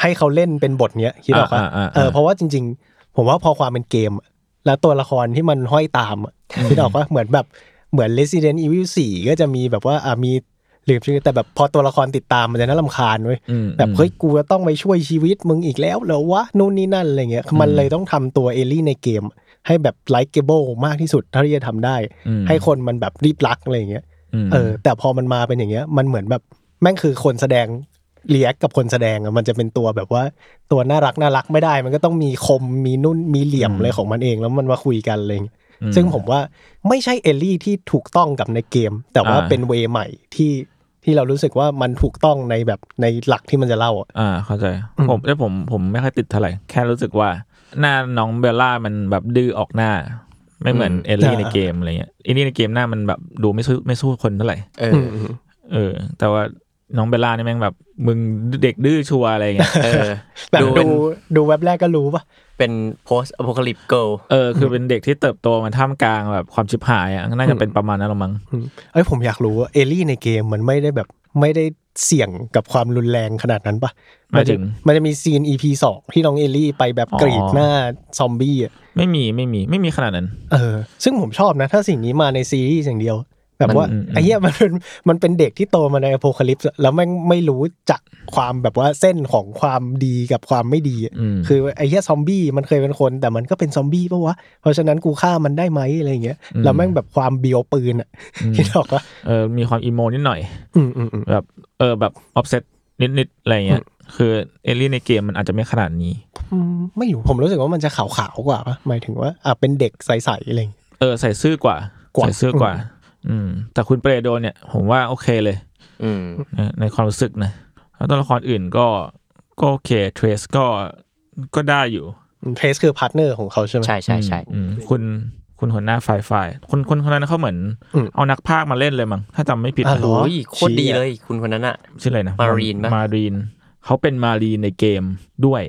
ให้เขาเล่นเป็นบทเนี้ยคิดออกปะอ่าอ่าอ่า เออเพราะว่าจริง ๆ ผมว่าพอความเป็นเกมอะแล้วตัวละครที่มันห้อยตามอะคิดออกปะเหมือนแบบ เหมือน Resident Evil 4 ก็จะมีแบบว่าอ่ามีลืมชื่อแต่แบบพอตัวละครติดตามมันจะน่ารำคาญเว้ยอืมแบบเฮ้ยกูจะต้องไปช่วยชีวิตมึงอีกแล้วเหรอวะนู่นนี่นั่นอะไรเงี้ยมันเลยต้องทำตัวเอลลี่ในเกม ให้แบบไลค์เกเบิลมากที่สุดเท่าที่จะทำได้อืมให้คนมันแบบรีบรักอะไรเงี้ยมเออ แต่พอมันมาเป็นอย่างเงี้ย มันเหมือนแบบแม่งคือคนแสดงเรียกกับคนแสดงอะมันจะเป็นตัวแบบว่าตัวน่ารักน่ารักไม่ได้ มันก็ต้องมีคมมีนุ่นมีเหลี่ยมอะไรของมันเองแล้วมันมาคุยกันอะไรเงี้ยอืม ซึ่งผมว่าไม่ใช่เอลลี่ที่ถูกต้องกับในเกม แต่ว่าอ่าเป็นเวใหม่ที่ที่เรารู้สึกว่ามันถูกต้องในแบบในหลักที่มันจะเล่าอะอ่าเข้าใจอืมผมแต่ผมผมไม่ค่อยติดเท่าไหร่แค่รู้สึกว่าหน้าน้องเบลล่ามันแบบดื้อออกหน้า ไม่เหมือนอืมเอลลี่ในเกมอะไรเงี้ยอันนี้ในเกมหน้ามันแบบดูไม่สู้ไม่สู้คนเท่าไหร่เอออืมเออ แต่ว่าน้องเบลล่านี่แม่งแบบมึงเด็กดื้อชัวร์อะไรเงี้ยเออแบบดูเป็นดูดูแว็บแรกก็รู้ปะ เป็น post apocalypse girl เออคือเป็นเด็กที่เติบโตมาท่ามกลางแบบความชิบหายอะน่าจะเป็นประมาณนั้นหรอมั้งอืมเอ้ยผมอยากรู้ว่าเอลลี่ในเกมมันไม่ได้แบบไม่ได้เสี่ยงกับความรุนแรงขนาดนั้นปะหมายถึงมันจะมีซีน EP สองที่น้องเอลลี่ไปแบบอ๋อกรีดหน้าซอมบี้อะไม่มีไม่มีไม่มีขนาดนั้น เออ ซึ่งผมชอบนะ ถ้าสิ่งนี้มาในซีรีส์อย่างเดียว แบบว่ามันอืมไอ้เหี้ยมันเป็นมันเป็นเด็กที่โตมาใน apocalypse แล้วแม่งไม่รู้จักความแบบว่าเส้นของความดีกับความไม่ดีอะอืมคือไอ้เหี้ยซอมบี้มันเคยเป็นคนแต่มันก็เป็นซอมบี้ปะวะเพราะฉะนั้นกูฆ่ามันได้ไหมอะไรอย่างเงี้ยแล้วแม่งแบบความเบียวปืนอะคิดออกปะเออมีความ emo นิดหน่อยอืมอืมอืมแบบเออแบบออฟเซตนิดๆอะไรเงี้ยคือเอลลี่ในเกมมันอาจจะไม่ขนาดนี้อืมไม่รู้ผมรู้สึกว่ามันจะขาวๆกว่าปะหมายถึงว่าอะเป็นเด็กใสๆอะไรอย่างเงี้ยเออใส่ซื่อกว่ากว่าใส่ซื่อกว่า อืม แต่คุณเปโดรเนี่ย ผมว่าโอเคเลย อืมนะในความรู้สึกนะแล้วตัวละครอื่นก็ก็โอเคเทสก็ก็ได้อยู่เทสคือ partner ของเขาใช่ไหมใช่ใช่ใช่อืมคุณคุณหัวหน้าฝ่ายฝ่ายคนคนคนนั้นเขาเหมือนอืมเอานักพากย์มาเล่นเลยมั้งถ้าจำไม่ผิดอะนะเหรโอ้ยโคตรดีเลยคุณคนนั้นอะชื่ออะไรนะ Marlene ปะมาร์ลีนเขาเป็นมาร์ลีนในเกมด้วย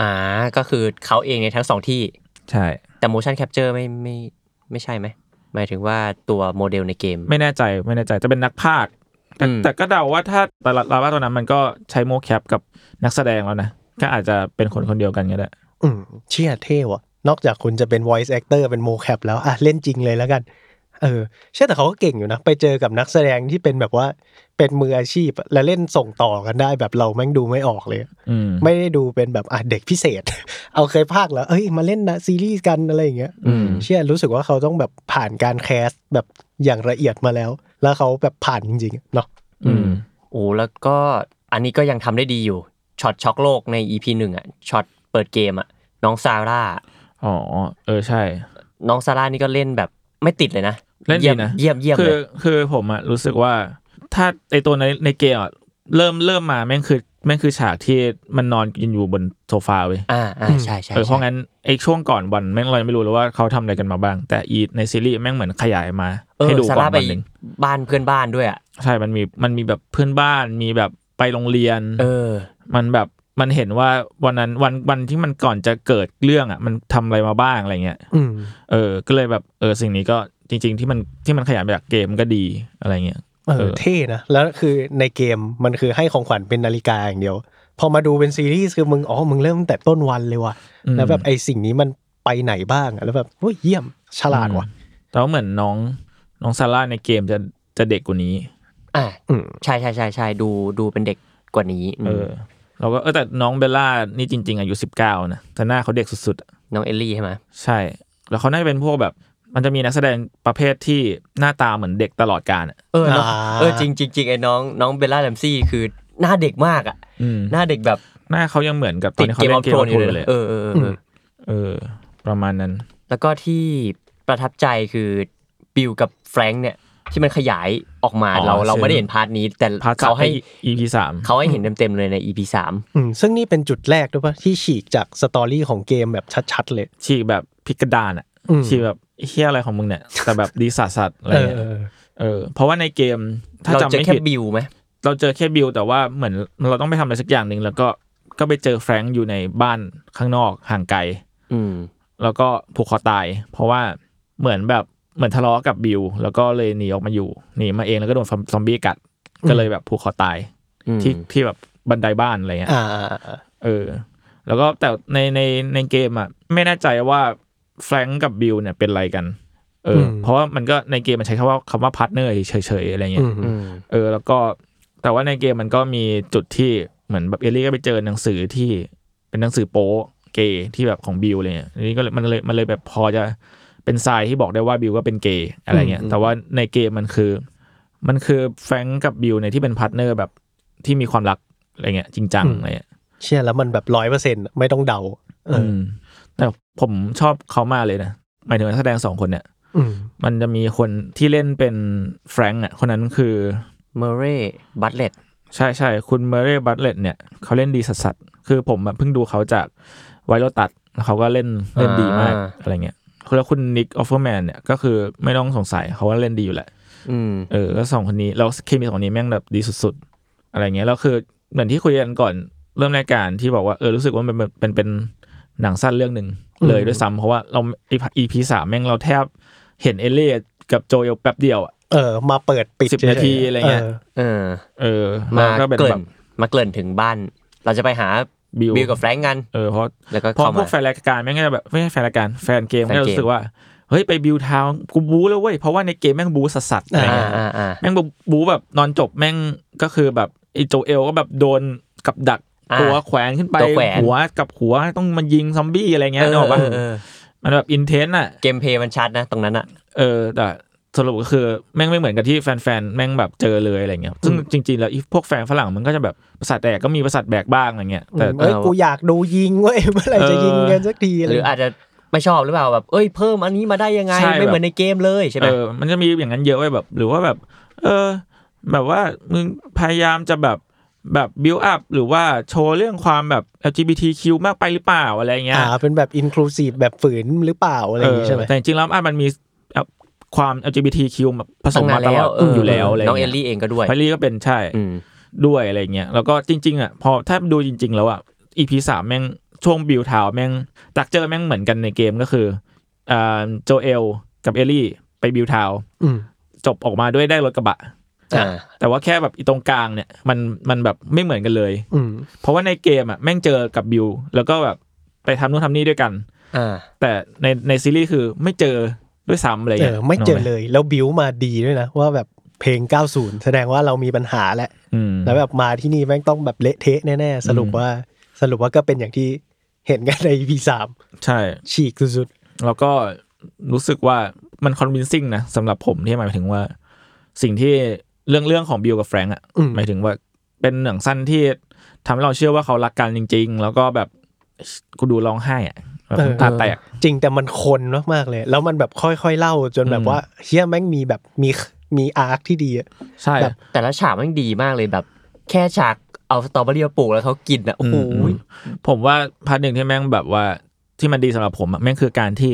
อ่าก็คือเขาเองในทั้งสองที่ ใช่ แต่ motion capture ไม่ไม่ไม่ใช่ไหม หมายถึงว่าตัวโมเดลในเกม ไม่แน่ใจไม่แน่ใจจะเป็นนักพากย์แต่อืมแต่ก็เดาว่าถ้าแต่ละลาว่าตอนนั้นมันก็ใช้ mocap กับนักแสดงแล้วนะ ก็อาจจะเป็นคนคนเดียวกันก็ได้อืมเชี่ยเท่ว่ะ นอกจากคุณจะเป็น voice actor เป็น mocap แล้วอะเล่นจริงเลยแล้วกัน เออใช่แต่เขาก็เก่งอยู่นะ ไปเจอกับนักแสดงที่เป็นแบบว่าเป็นมืออาชีพอะแล้วเล่นส่งต่อกันได้แบบเราแม่งดูไม่ออกเลยอืมไม่ได้ดูเป็นแบบอะเด็กพิเศษ เอ้าเคยพากย์แล้วเอ้ยมาเล่นนะซีรีส์กันอะไรอย่างเงี้ยอืมเชื่อรู้สึกว่าเขาต้องแบบผ่านการ cast แบบอย่างละเอียดมาแล้ว แล้วเขาแบบผ่านจริงๆเนาะอืมโอ้แล้วก็อันนี้ก็ยังทำได้ดีอยู่ช็อตช็อกโลกใน EP หนึ่งอะช็อตเปิดเกมอะน้องซาร่าอ๋อเออใช่ น้องซาร่านี่ก็เล่นแบบไม่ติดเลยนะ เล่นดีเยี่ยมนะเยี่ยมเยี่ยมคืเลอยคือผมอะรู้สึกว่า ถ้าไอตัวในในเกมอะเริ่มเริ่มมาแม่งคือแม่งคือฉากที่มันนอนกินอยู่บนโซฟาเว้ยอ่าอ่าใช่ใช่เออเพราะงั้นไอช่วงก่อนวันแม่งเรายังไม่รู้เลยว่าเขาทำอะไรกันมาบ้าง แต่อีในซีรีส์แม่งเหมือนขยายมาเออให้ดูซาก่อร่านไปวันหนึ่งบ้านเพื่อนบ้านด้วยอะใช่มันมีมันมีแบบเพื่อนบ้านมีแบบไปโรงเรียน เออ มันแบบมันเห็นว่าวันนั้นวันวันที่มันก่อนจะเกิดเรื่องอะ มันทำอะไรมาบ้างอะไรเงี้ยอืมเออ ก็เลยแบบเออสิ่งนี้ก็ จริง ๆ ที่มันที่มันขยายมาจากเกมก็ดีอะไรเงี้ยเอเอออเท่นะ แล้วคือในเกมมันคือให้ของขวัญเป็นนาฬิกาอย่างเดียว พอมาดูเป็นซีรีส์คือมึงอ๋อมึงเริ่มตั้งแต่ต้นวันเลยว่ะอืมแล้วแบบไอสิ่งนี้มันไปไหนบ้างอะแล้วแบบโอ้ยเยี่ยมฉลาดว่ะแต่ว่าเหมือนน้องน้องซาร่าในเกมจะจะเด็กกว่านี้ อ่าอืมใช่ใช่ใช่ใช่ดูดูเป็นเด็กกว่านี้มเออเราก็เออแต่น้องเบลล่านี่จริง ๆ อายุสิบเก้านะแต่หน้าเขาเด็กสุดๆอะน้องเอลลี่ใช่ไหมใช่ แล้วเขาน่าจะเป็นพวกแบบ มันจะมีนักแสดงประเภทที่หน้าตาเหมือนเด็กตลอดกาลอะเออเนอะอ่าเออจริงจริงจริงไอ้น้องน้องเบลล่าแรมซีย์คือหน้าเด็กมากอะอืมหน้าเด็กแบบหน้าเขายังเหมือนกับตอนที่เขาเล่น Game of Thrones อยู่เลยเลยเออเออเออเออเออ ประมาณนั้น แล้วก็ที่ประทับใจคือบิลกับแฟรงค์เนี่ยที่มันขยายออกมาอ๋อเราเราใช่ไม่ได้เห็น part นี้ แต่ part เขาให้EP สามเขาให้เห็นเต็มๆเลยใน EP สามอืมซึ่งนี่เป็นจุดแรกด้วยปะที่ฉีกจาก story ของเกมแบบชัดๆเลย ฉีกแบบพิกดานอะ อืมฉีกแบบเหี้ยอะไรของมึงเนี่ย แต่แบบดีสัสสัสๆอะไรเออเงี้ยเออเออ เพราะว่าในเกมถ้าเราจำเจอไม่แค่ผิดบิลไหมเราเจอแค่บิลแต่ว่าเหมือนเราต้องไปทำอะไรสักอย่างหนึ่งแล้วก็ก็ไปเจอแฟรงค์อยู่ในบ้านข้างนอกห่างไกล อืม แล้วก็ผูกคอตาย เพราะว่าเหมือนแบบเหมือนทะเลาะกับบิลแล้วก็เลยหนีออกมาอยู่หนีมาเองแล้วก็โดนซอมบี้กัด ก็เลยแบบผูกคอตายอืมที่ที่แบบบันไดบ้านอะไรเงี้ยอ่าอ่าอ่าเออ แล้วก็แต่ในในในเกมอะไม่แน่ใจว่า แฟรงก์กับบิลเนี่ยเป็นอะไรกันเออ เพราะว่ามันก็ในเกมมันใช้คำว่าคำว่า partner เฉยๆอะไรเงี้ยอืมอืมเออ แล้วก็แต่ว่าในเกมมันก็มีจุดที่เหมือนแบบเอลลี่ก็ไปเจอหนังสือที่เป็นหนังสือโป๊เกย์ที่แบบของบิลอะไรเงี้ยอันนี้ก็เลยมันเลยมันเลยแบบพอจะเป็นทรายที่บอกได้ว่าบิลก็เป็นเกย์อะไรเงี้ย แต่ว่าในเกมมันคือ มันคือแฟรงก์กับบิลเนี่ยที่เป็น partner แบบที่มีความรักอะไรเงี้ย จริงจังอะไรเงี้ยเชื่อแล้วมันแบบร้อยเปอร์เซ็นต์ไม่ต้องเดาเออมแต่ ผมชอบเขามากเลยนะหมายถึงนักแสดงสองคนเนี่ยอืมมันจะมีคนที่เล่นเป็นแฟรงก์อะคนนั้นคือเมเร่บัตเลตใช่ใช่คุณเมเร่บัตเลตเนี่ยเขาเล่นดีสัสๆคือผมอะเพิ่งดูเขาจากWhite Lotus เขาก็เล่นเล่นดีมากอะไรเงี้ยแล้วคุณนิกออฟเฟอร์แมนเนี่ยก็คือไม่ต้องสงสัยเขาว่าเล่นดีอยู่แหละอืมเออแล้วสองคนนี้แล้วเคมีสองคนนี้แม่งแบบดีสุดๆ อะไรเงี้ยแล้วคือเหมือนที่คุยกันก่อนเริ่มรายการที่บอกว่าเออรู้สึกว่ามันเป็นเป็นเป็นหนังสั้นเรื่องหนึ่ง เลยด้วยซ้ำเพราะว่าเรา EP สามแม่งเราแทบเห็นเอลลี่กับโจเอลแป๊บเดียวอะเออ มาเปิดปิดเฉยๆสิบนาทีอะไรเงี้ยเออ เออ มาแล้วก็เป็นเกริ่แบบมาเกริ่นถึงบ้าน เราจะไปหาบิลบิลกับแฟรงก์กันเออเพราะแล้วก็เพราะเข้าพวมากแฟนรายการแม่งก็จะแบบไม่ใช่แฟนรายการแฟนเกมแฟนเกมก็จะรู้สึกว่าเฮ้ยไป Bill's Town กูบู๊แล้วเว้ยเพราะว่าในเกมแม่งบู๊สัสๆอะไรอ่าเงี้ยอ่าอ่าแม่งบู๊แบบนอนจบแม่งก็คือแบบไอ้โจเอลก็แบบโดนกับดักอ่า ตัวแขวนขึ้นไปตัวแขวนหัวกับหัวต้องมายิงซอมบี้อะไรเงี้ยนึกออกปะเออเออมันแบบ intense อะ gameplay มันชัดนะ ตรงนั้นอะเออแต่สรุปก็คือแม่งไม่เหมือนกับที่แฟนๆ แม่งแบบเจอเลยอะไรเงี้ย ซึ่งจริง ๆ แล้วไอ้พวกแฟนฝรั่งมันก็จะแบบประสาทแดกก็มีประสาทแดกบ้างอะไรเงี้ย แต่เอ้ยกูอยากดูยิงเว้ยเมื่อไหร่จะยิงกันสักทีหรืออาจจะไม่ชอบหรือเปล่าแบบเอ้ยเพิ่มอันนี้มาได้ยังไงใช่ไม่เหมือนในเกมเลยใช่ไหมเออมันจะมีอย่างนั้นเยอะไว้แบบ หรือว่าแบบ เออ แบบว่ามึงพยายามจะแบบ แบบบิวอัพหรือว่าโชว์เรื่องความแบบ LGBTQ มากไปหรือเปล่าอะไรเงี้ยอ่าเป็นแบบ inclusive แบบฝืนหรือเปล่าอะไรอย่างงี้ใช่ไหมแต่จริงๆแล้วอะมันมีความ LGBTQ แบบผสตั้มงนานมาตลแล้อวดเอออยู่แล้วอะไรน้องเอเงี้ลยลี่เองก็ด้วยไพลี่ก็เป็นใช่อืมด้วยอะไรเงี้ยแล้วก็จริง ๆ อะ พอถ้าดูจริง ๆ แล้วอะ EP สามแม่งช่วงบิวทาวแม่งตักเจอแม่งเหมือนกันในเกมก็คืออ่าโจเอลกับเอลลี่ไปบิวทาวอืมจบออกมาด้วยได้รถกระบะ อ่าแต่ว่าแค่แบบอีตรงกลางเนี่ยมันมันแบบไม่เหมือนกันเลย อืมเพราะว่าในเกมอะแม่งเจอกับบิว แล้วก็แบบไปทำนู่นทำนี่ด้วยกันอ่าแต่ในในซีรีส์คือไม่เจอด้วยซ้ำอะไรเอเงี้ยอไม่เจอนึกกหเลย แล้วบิวมาดีด้วยนะว่าแบบเพลง 90 แสดงว่าเรามีปัญหาแหละอืมแล้วแบบมาที่นี่แม่งต้องแบบเละเทะแน่ๆ สรุปอืมว่าสรุปว่าก็เป็นอย่างที่เห็นกันใน EP สามใช่ ฉีกสุดแล้วก็รู้สึกว่ามันคอนวินซิ่งนะสำหรับผมที่หมายถึงว่า สิ่งที่ เรื่องเรื่องของบิลกับแฟรงก์อะอืมหมายถึงว่าเป็นหนังสั้นที่ทำให้เราเชื่อว่าเขารักกันจริง ๆ แล้วก็แบบกูดูร้องไห้อะแบบเออตาแตก จริงแต่มันคนมากๆเลย แล้วมันแบบค่อยๆเล่าจนแบบอืมว่าเหี้ยแม่งมีแบบมีมี arc ที่ดีอะใช่ แบบแต่ละฉากมันดีมากเลยแบบ แค่ฉากเอาสตรอเบอรี่มาปลูกแล้วเขากินอะโอ้โหอืม ผมว่า part หนึ่งที่แม่งแบบว่าที่มันดีสำหรับผมอะแม่งคือการที่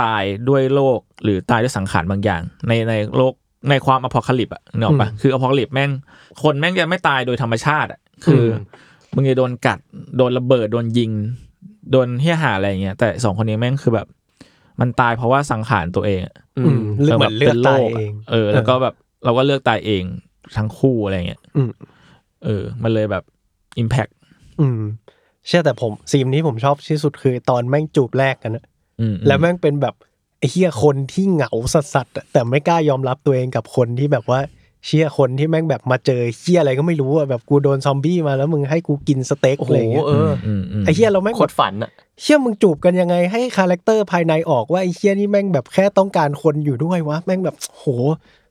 ตายด้วยโรคหรือตายด้วยสังขารบางอย่าง ในในโลก ในความอพอลลิปอะเนกอะปะคืออพอลลิปแม่งคนแม่งจะไม่ตายโดยธรรมชาติอะคืออมึงจะโดนกัดโดนระเบิดโดนยิง โดนเฮี้ยหาอะไรอย่างเงี้ยแต่สองคนนี้แม่งคือแบบ มันตายเพราะว่าสังขารตัวเองอะอือืมมเลือกเหมือนเลือกตายเองเออ แล้วก็แบบเราก็เลือกตายเองทั้งคู่อะไรเงี้ยอืมเออ มันเลยแบบอิมแพคอืมเชื่อแต่ผมซีมนี้ผมชอบที่สุดคือตอนแม่งจูบแรกกันอะอืมแล้วแม่งเป็นแบบไอ้ เหี้ยคนที่เหงาสัสๆอะแต่ไม่กล้ายอมรับตัวเองกับคนที่แบบว่าเชี่ยคนที่แม่งแบบมาเจอเหี้ยอะไรก็ไม่รู้อะแบบกูโดนซอมบี้มาแล้วมึงให้กูกินสเต็กโอ้อะโหไรเงี้ยเอออืมอืมไอ้เหี้ยเราแม่งโคตรฝันอะเหี้ยมึงจูบกันยังไงให้ character ภายในออกว่าไอ้เหี้ยนี่แม่งแบบแค่ต้องการคนอยู่ด้วยวะแม่งแบบโห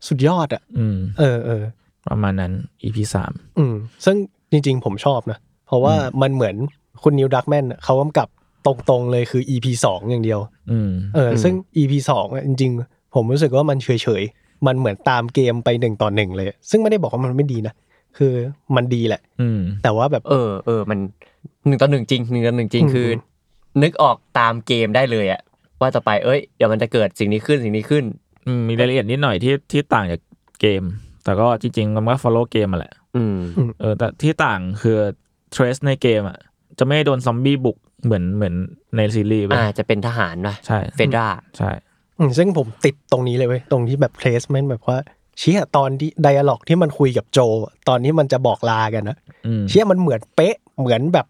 สุดยอดอะอืมเออเออประมาณนั้น EP สามอืมซึ่งจริง ๆ ผมชอบนะ เพราะว่ามันเหมือนคุณนิวดักแมนเขากำกับ ตรงๆเลยคือ EP สองอย่างเดียวอืมเออ ซึ่ง EP สองอะจริงๆ ผมรู้สึกว่ามันเฉยๆ มันเหมือนตามเกมไปหนึ่งต่อหนึ่งเลย ซึ่งไม่ได้บอกว่ามันไม่ดีนะ คือมันดีแหละอืมแต่ว่าแบบ เออเออมันหนึ่งต่อหนึ่งจริงหนึ่งต่อหนึ่งจริงอืมคือ นึกออกตามเกมได้เลยอะว่าจะไปเอ้ยเดี๋ยวมันจะเกิดสิ่งนี้ขึ้นสิ่งนี้ขึ้นอืมมีรายละเอียดนิดหน่อยที่ที่ต่างจากเกม แต่ก็จริงๆมันก็ follow เกมมาแหละอืมเออแต่ที่ต่างคือ trace ในเกมอะจะไม่โดนซอมบี้บุก เหมือนเหมือนในซีรีส์ไปอ่าจะเป็นทหารป่ะใช่เฟดราใช่อืมซึ่งผมติดตรงนี้เลยเว้ยตรงที่แบบเพลสเมนต์แบบว่าเชี่ยตอนที่ไดอะล็อกที่มันคุยกับโจอะตอนที่มันจะบอกลากันนะอืมเชี่ยมันเหมือนเป๊ะเหมือนแบบ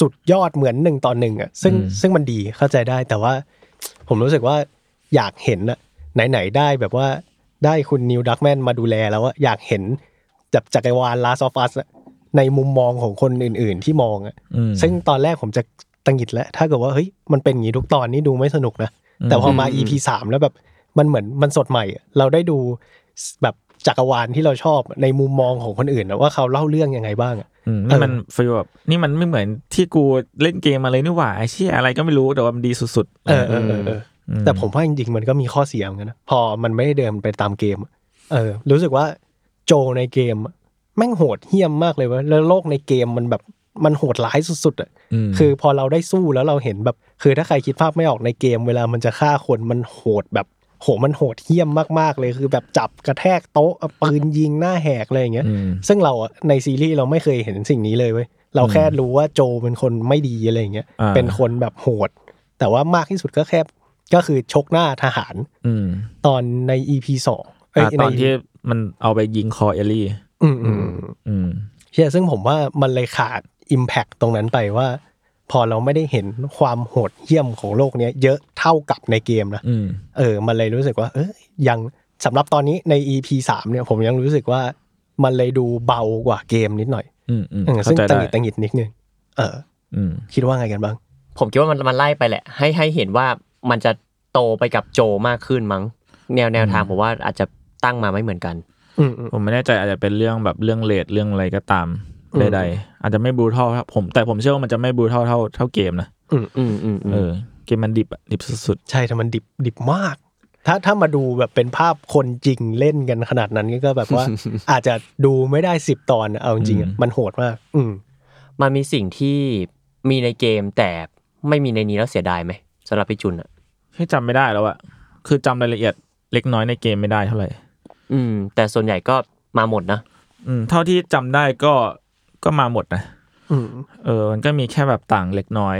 สุดยอดเหมือนหนึ่งต่อหนึ่งอะซึ่งอืมซึ่งมันดีเข้าใจได้แต่ว่า ผมรู้สึกว่าอยากเห็นอะไหนๆได้แบบว่าได้คุณนิวดักแมนมาดูแลแล้วอะอยากเห็นจับจักรวาลลาซอฟัสในมุมมองของคนอื่น ๆ ที่มองอะอืมซึ่งตอนแรกผมจะ ตังหงิดแล้วถ้าเกิดว่าเฮ้ยมันเป็นอย่างนี้ทุกตอนนี่ดูไม่สนุกนะแต่พอมา EP สามแล้วแบบมันเหมือนมันสดใหม่อะเราได้ดูแบบจักรวาลที่เราชอบในมุมมองของคนอื่นนะว่าเขาเล่าเรื่องยังไงบ้างอะอืมนี่มันฟีลแบบนี่มันไม่เหมือนที่กูเล่นเกมมาเลยนี่หว่าไอ้เชี่ยอะไรก็ไม่รู้แต่ว่ามันดีสุดๆเออเออเออเอออืมแต่ผมว่าจริงๆมันก็มีข้อเสียเหมือนกันนะพอมันไม่ได้เดินไปตามเกมอะเออ รู้สึกว่าโจในเกมอะแม่งโหดเหี้ยมมากเลยเวะแล้วโลกในเกมมันแบบ มันโหดร้ายสุดๆอะมคือพอเราได้สู้แล้วเราเห็นแบบ คือถ้าใครคิดภาพไม่ออกในเกม เวลามันจะฆ่าคนมันโหดแบบโหมันโหดเหี้ยมมากๆเลยคือแบบจับกระแทกโต๊ะเอาปืนยิงหน้าแหกอะไรอย่างเงี้ยอืมซึ่งเราอะในซีรีส์เราไม่เคยเห็นสิ่งนี้เลยเว้ยเราแค่รู้ว่าโจเป็นคนไม่ดีอะไรอย่างเงี้ยอ่าเป็นคนแบบโหด แต่ว่ามากที่สุดก็แค่ก็คือชกหน้าทหารอืมตอนใน EP สองเอ้ยอะตอนในที่มันเอาไปยิงคอเอลลี่ อืมอืมอืมเชื่อซึ่งผมว่ามันเลยขาด Impact ตรงนั้นไปว่า พอเราไม่ได้เห็นความโหดเหี้ยมของโลกเนี้ยเยอะเท่ากับในเกมนะอืมเออ มันเลยรู้สึกว่า เออยังสำหรับตอนนี้ใน EP สามเนี่ยผมยังรู้สึกว่ามันเลยดูเบากว่าเกมนิดหน่อยอืมอืมเออเข้าซึ่งใจตังได้หงิดตังหงิดนิดนึงเอออืมคิดว่าไงกันบ้าง ผมคิดว่ามันมันไล่ไปแหละ ให้ให้เห็นว่ามันจะโตไปกับโจมากขึ้นมั้ง แนวแนวทางผมว่าอาจจะตั้งมาไม่เหมือนกันอืมอืมผมไม่แน่ใจอาจจะเป็นเรื่องแบบเรื่องเลดเรื่องอะไรก็ตามอืม ใดๆอาจจะไม่บรูทัลครับผม แต่ผมเชื่อว่ามันจะไม่บรูทัลเท่าเท่าเกมนะอืมอืมอืมเออเกมมันดิบอะดิบสุดใช่แต่มันดิบดิบมาก ถ้าถ้ามาดูแบบเป็นภาพคนจริงเล่นกันขนาดนั้นก็แบบว่า อาจจะดูไม่ได้สิบตอนอะเอาจริงๆอะมันโหดมาก อืมมันมีสิ่งที่มีในเกมแต่ไม่มีในนี้แล้วเสียดายไหมสำหรับพี่จุนอะที่จำไม่ได้แล้วอะคือจำรายละเอียดเล็กน้อยในเกมไม่ได้เท่าไหร่ อืม แต่ส่วนใหญ่ก็มาหมดนะ อืม เท่าที่จำได้ก็ ก็มาหมดนะอืมเออ มันก็มีแค่แบบต่างเล็กน้อย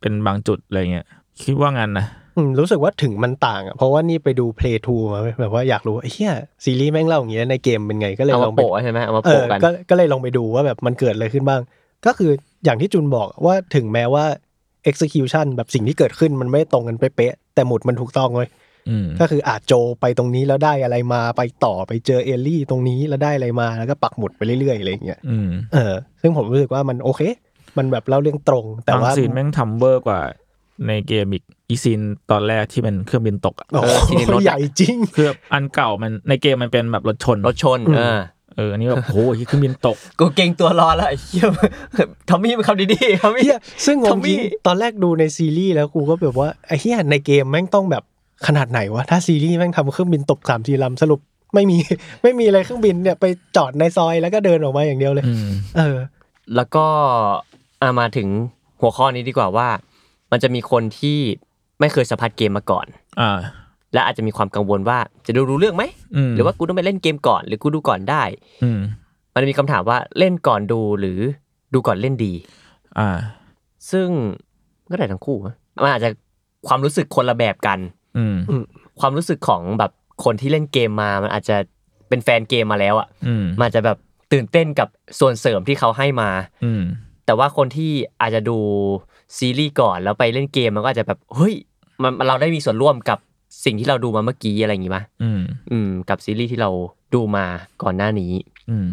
เป็นบางจุดอะไรเงี้ยคิดว่างั้นนะอืมรู้สึกว่าถึงมันต่างอะเพราะว่านี่ไปดู play to มาเว้ยแบบว่าอยากรู้ว่าเฮียซีรีส์แม่งเล่าอย่างเงี้ยในเกมเป็นไงก็เลยเอาลมาองไปโปะใช่ไหมเอามาเอโปะอกันก็ก็เลยลองไปดูว่าแบบมันเกิดอะไรขึ้นบ้าง ก็คืออย่างที่จุนบอกว่าถึงแม้ว่า execution แบบสิ่งที่เกิดขึ้นมันไม่ตรงกันเป๊ะๆแต่หมุดมันถูกต้องเลยอืม ก็คืออาจโจไปตรงนี้แล้วได้อะไรมาไปต่อไปเจอเอลลี่ตรงนี้แล้วได้อะไรมาแล้วก็ปักหมุดไปเรื่อยๆอะไรอย่างเงี้ยอืมเออ ซึ่งผมรู้สึกว่ามันโอเค มันแบบเล่าเรื่องตรง แต่บาง scene แม่งทำเวอร์กว่า ในเกมอีกอี scene ตอนแรกที่เป็นเครื่องบินตกอะโอ้เออที่ในรถโหอะใหญ่จริงคืออันเก่ามันในเกมมันเป็นแบบรถชนรถชนเออเออ อันนี้แบบโอ้โหเครื่องบินตก กูเกร็งตัวรอแล้วไอ้เหี้ยทอมมี่มันคำดีๆทอมมี่เหี้ยซึ่งงทองมมี่จริงตอนแรกดูในซีรีส์แล้วกูก็แบบว่าไอ้เหี้ยในเกมแม่งต้องแบบ ขนาดไหนวะ ถ้าซีรีส์แม่งทำเครื่องบินตกสามสี่ลำสรุปไม่มีไม่มีอะไรเครื่องบินเนี่ยไปจอดในซอยแล้วก็เดินออกมาอย่างเดียวเลยอืมเออ แล้วก็อามาถึงหัวข้อนี้ดีกว่าว่า มันจะมีคนที่ไม่เคยสัมผัสเกมมาก่อน อ่า และอาจจะมีความกังวลว่าจะดูรู้เรื่องไหมอืมหรือว่ากูต้องไปเล่นเกมก่อนหรือกูดูก่อนได้ อืมมันมีคำถามว่าเล่นก่อนดูหรือดูก่อนเล่นดี อ่า ซึ่งก็ได้ทั้งคู่นะมันอาจจะความรู้สึกคนละแบบกัน อืมความรู้สึกของแบบคนที่เล่นเกมมามันอาจจะเป็นแฟนเกมมาแล้วอะอืมมันอาจจะแบบตื่นเต้นกับส่วนเสริมที่เขาให้มา อืมแต่ว่าคนที่อาจจะดูซีรีส์ก่อนแล้วไปเล่นเกมมันก็อาจจะแบบเฮ้ยมันมันเราได้มีส่วนร่วมกับสิ่งที่เราดูมาเมื่อกี้อะไรอย่างงี้ป่ะอืม อืม กับซีรีส์ที่เราดูมาก่อนหน้านี้ อืม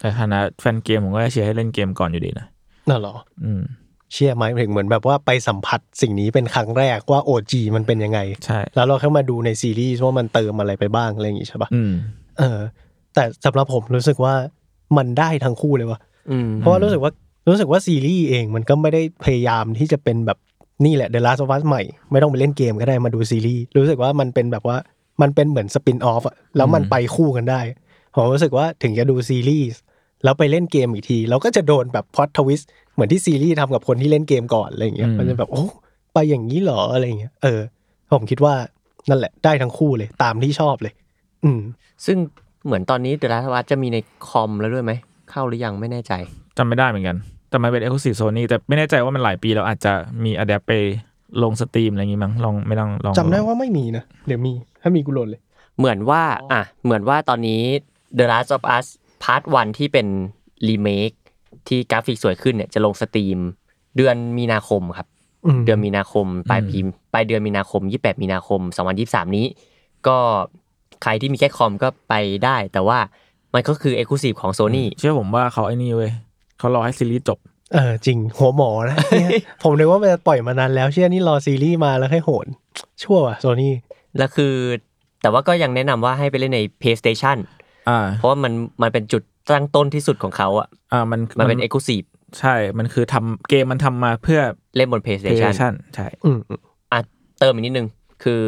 แต่ฐานะแฟนเกมผมก็จะเชียร์ให้เล่นเกมก่อนอยู่ดีนะน่ะเหรอ อืม เชื่อไหมถึงเหมือนแบบว่าไปสัมผัสสิ่งนี้เป็นครั้งแรกว่า OG มันเป็นยังไง ใช่ แล้วเราแค่มาดูในซีรีส์ว่ามันเติมอะไรไปบ้างอะไรอย่างงี้ใช่ปะอืมเออ แต่สำหรับผมรู้สึกว่ามันได้ทั้งคู่เลยว่ะอืมเพราะว่ารู้สึกว่ารู้สึกว่าซีรีส์เองมันก็ไม่ได้พยายามที่จะเป็นแบบนี่แหละ The Last of Us ใหม่ไม่ต้องไปเล่นเกมก็ได้มาดูซีรีส์รู้สึกว่ามันเป็นแบบว่ามันเป็นเหมือนสปินออฟอะแล้วมันไปคู่กันได้ผมรู้สึกว่าถึงจะดูซีรีส์ แล้วไปเล่นเกมอีกที เราก็จะโดนแบบพอ t ทวิสเหมือนที่ซีรีส์ทำกับคนที่เล่นเกมก่อนอะไรอย่างเงี้ยอืมมันจะแบบโอ้ไปอย่างนี้เหรออะไรอย่างเงี้ยเออ ผมคิดว่านั่นแหละได้ทั้งคู่เลยตามที่ชอบเลย อืม ซึ่งเหมือนตอนนี้ The Last of Us จะมีในคอมแล้วด้วยไหม เข้าหรือยังไม่แน่ใจจำไม่ได้เหมือนกัน แต่มันเป็น Exclusive Sony แต่ไม่แน่ใจว่ามันหลายปีแล้วอาจจะมีอะ a p ไปลงสตรีมอะไรอย่างงี้มั้งลองไม่ต้องลองจำได้ว่าไม่มีนะเดี๋ยวมีถ้ามีกูโหลดเลย เหมือนว่า อะ เหมือนว่าตอนนี้ The Last of Us Part 1ที่เป็นรีเมคที่กราฟิกสวยขึ้นเนี่ยจะลง Steam เดือนมีนาคมครับอืมเดือนมีนาคมปลายปีปลายเดือนมีนาคม 28 มีนาคม 2023 นี้ ก็ใครที่มีแค่คอมก็ไปได้ แต่ว่ามันก็คือ Exclusive ของ Sony เชื่อผมว่าเขาไอ้นี่เว้ยเขารอให้ซีรีส์จบเออจริงหัวหมอนะเนี่ยผมนึกว่ามันจะปล่อยมานานแล้วเชื่อนี่รอซีรีส์มาแล้วให้โหนชั่วว่ะโซนี่แล้วคือ แต่ว่าก็ยังแนะนำว่าให้ไปเล่นใน PlayStation อ่า เพราะว่ามันมันเป็นจุดตั้งต้นที่สุดของเขาอะอ่ามันมันเป็น Exclusive ใช่ มันคือทำเกมมันทำมาเพื่อเล่นบน PlayStation PlayStation ใช่อืมอืมอะเติมอีกนิดนึง คือ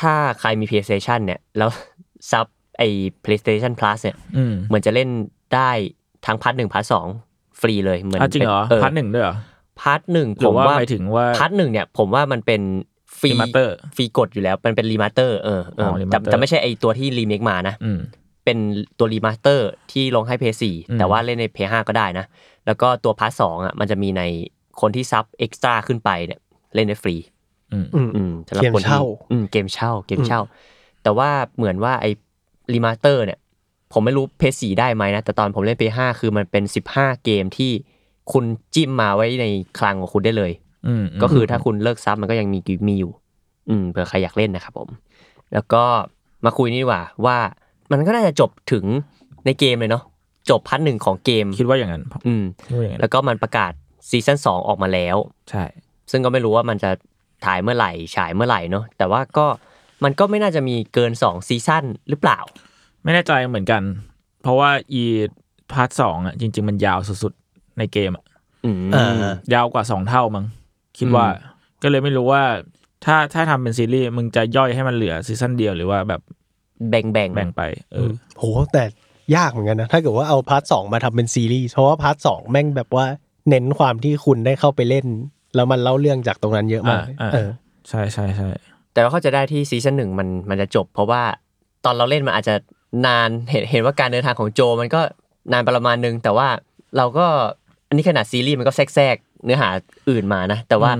ถ้าใครมี PlayStation เนี่ย แล้วซับไอ้ PlayStation Plus เนี่ยอืมเหมือนจะเล่นได้ทั้ง part หนึ่ง part สองฟรีเลยเหมือนอะจริงเหรอเป็น part หนึ่งด้วยเหรอ part หนึ่งหรือผมว่าว่าหมายถึงว่า part หนึ่งเนี่ย ผมว่ามันเป็นฟรี Remaster ฟรีกดอยู่แล้ว มันเป็น remaster เออเอออ๋อแต่ remaster แต่ไม่ใช่ไอตัวที่รีเมคมานะอืม เป็นตัวรีมาสเตอร์ที่ลงให้ p พ y อืม4แต่ว่าเล่นใน p พ y 5ก็ได้นะ แล้วก็ตัว part สองอะมันจะมีในคนที่ sub Extra ขึ้นไปเนี่ยเล่นได้ฟรีอืมอืมอืมสำหรับเกมคนที่เช่าอืมเกมเช่าเกมเช่า แต่ว่าเหมือนว่าไอ้ remaster เนี่ย ผมไม่รู้ Play สี่ได้ไหมนะ แต่ตอนผมเล่น Play ห้าคือมันเป็นสิบห้าเกมที่คุณจิ้มมาไว้ในคลังของคุณได้เลยอืมก็คือถ้าคุณเลิก sub มันก็ยังมีมีอยู่ อืมเผื่อใครอยากเล่นนะครับผม แล้วก็มาคุยนี่ดีกว่าว่า มันก็น่าจะจบถึงในเกมเลยเนาะจบ part หนึ่งของเกมคิดว่าอย่างนั้นอืมคิดว่าอย่างนั้นแล้วก็มันประกาศ season สองออกมาแล้ว ใช่ ซึ่งก็ไม่รู้ว่ามันจะถ่ายเมื่อไหร่ฉายเมื่อไหร่เนาะแต่ว่าก็มันก็ไม่น่าจะมีเกินสอง season หรือเปล่า ไม่แน่ใจเหมือนกัน เพราะว่าอี part สองอะจริง ๆ มันยาวสุดๆในเกมอะอืมอ่ายาวกว่าสองเท่ามั้งคิดว่าอืมก็เลยไม่รู้ว่าถ้าถ้าทำเป็นซีรีส์มึงจะย่อยให้มันเหลือ season เดียวหรือว่าแบบ แบ่งแบ่งแบ่งไป เออโหแต่ยากเหมือนกันนะ ถ้าเกิดว่าเอา part สองมาทำเป็นซีรีส์เพราะว่า part สองแม่งแบบว่าเน้นความที่คุณได้เข้าไปเล่น แล้วมันเล่าเรื่องจากตรงนั้นเยอะมากอ่าอ่าเออใช่ใช่ใช่แต่เราเข้าใจได้ที่ซีซั่นหนึ่งมันมันจะจบ เพราะว่าตอนเราเล่นมันอาจจะนานเห็นเห็นว่าการเดินทางของโจมันก็นานประมาณนึง แต่ว่าเราก็อันนี้ขนาดซีรีส์มันก็แทรกๆเนื้อหาอื่นมานะ แต่ว่า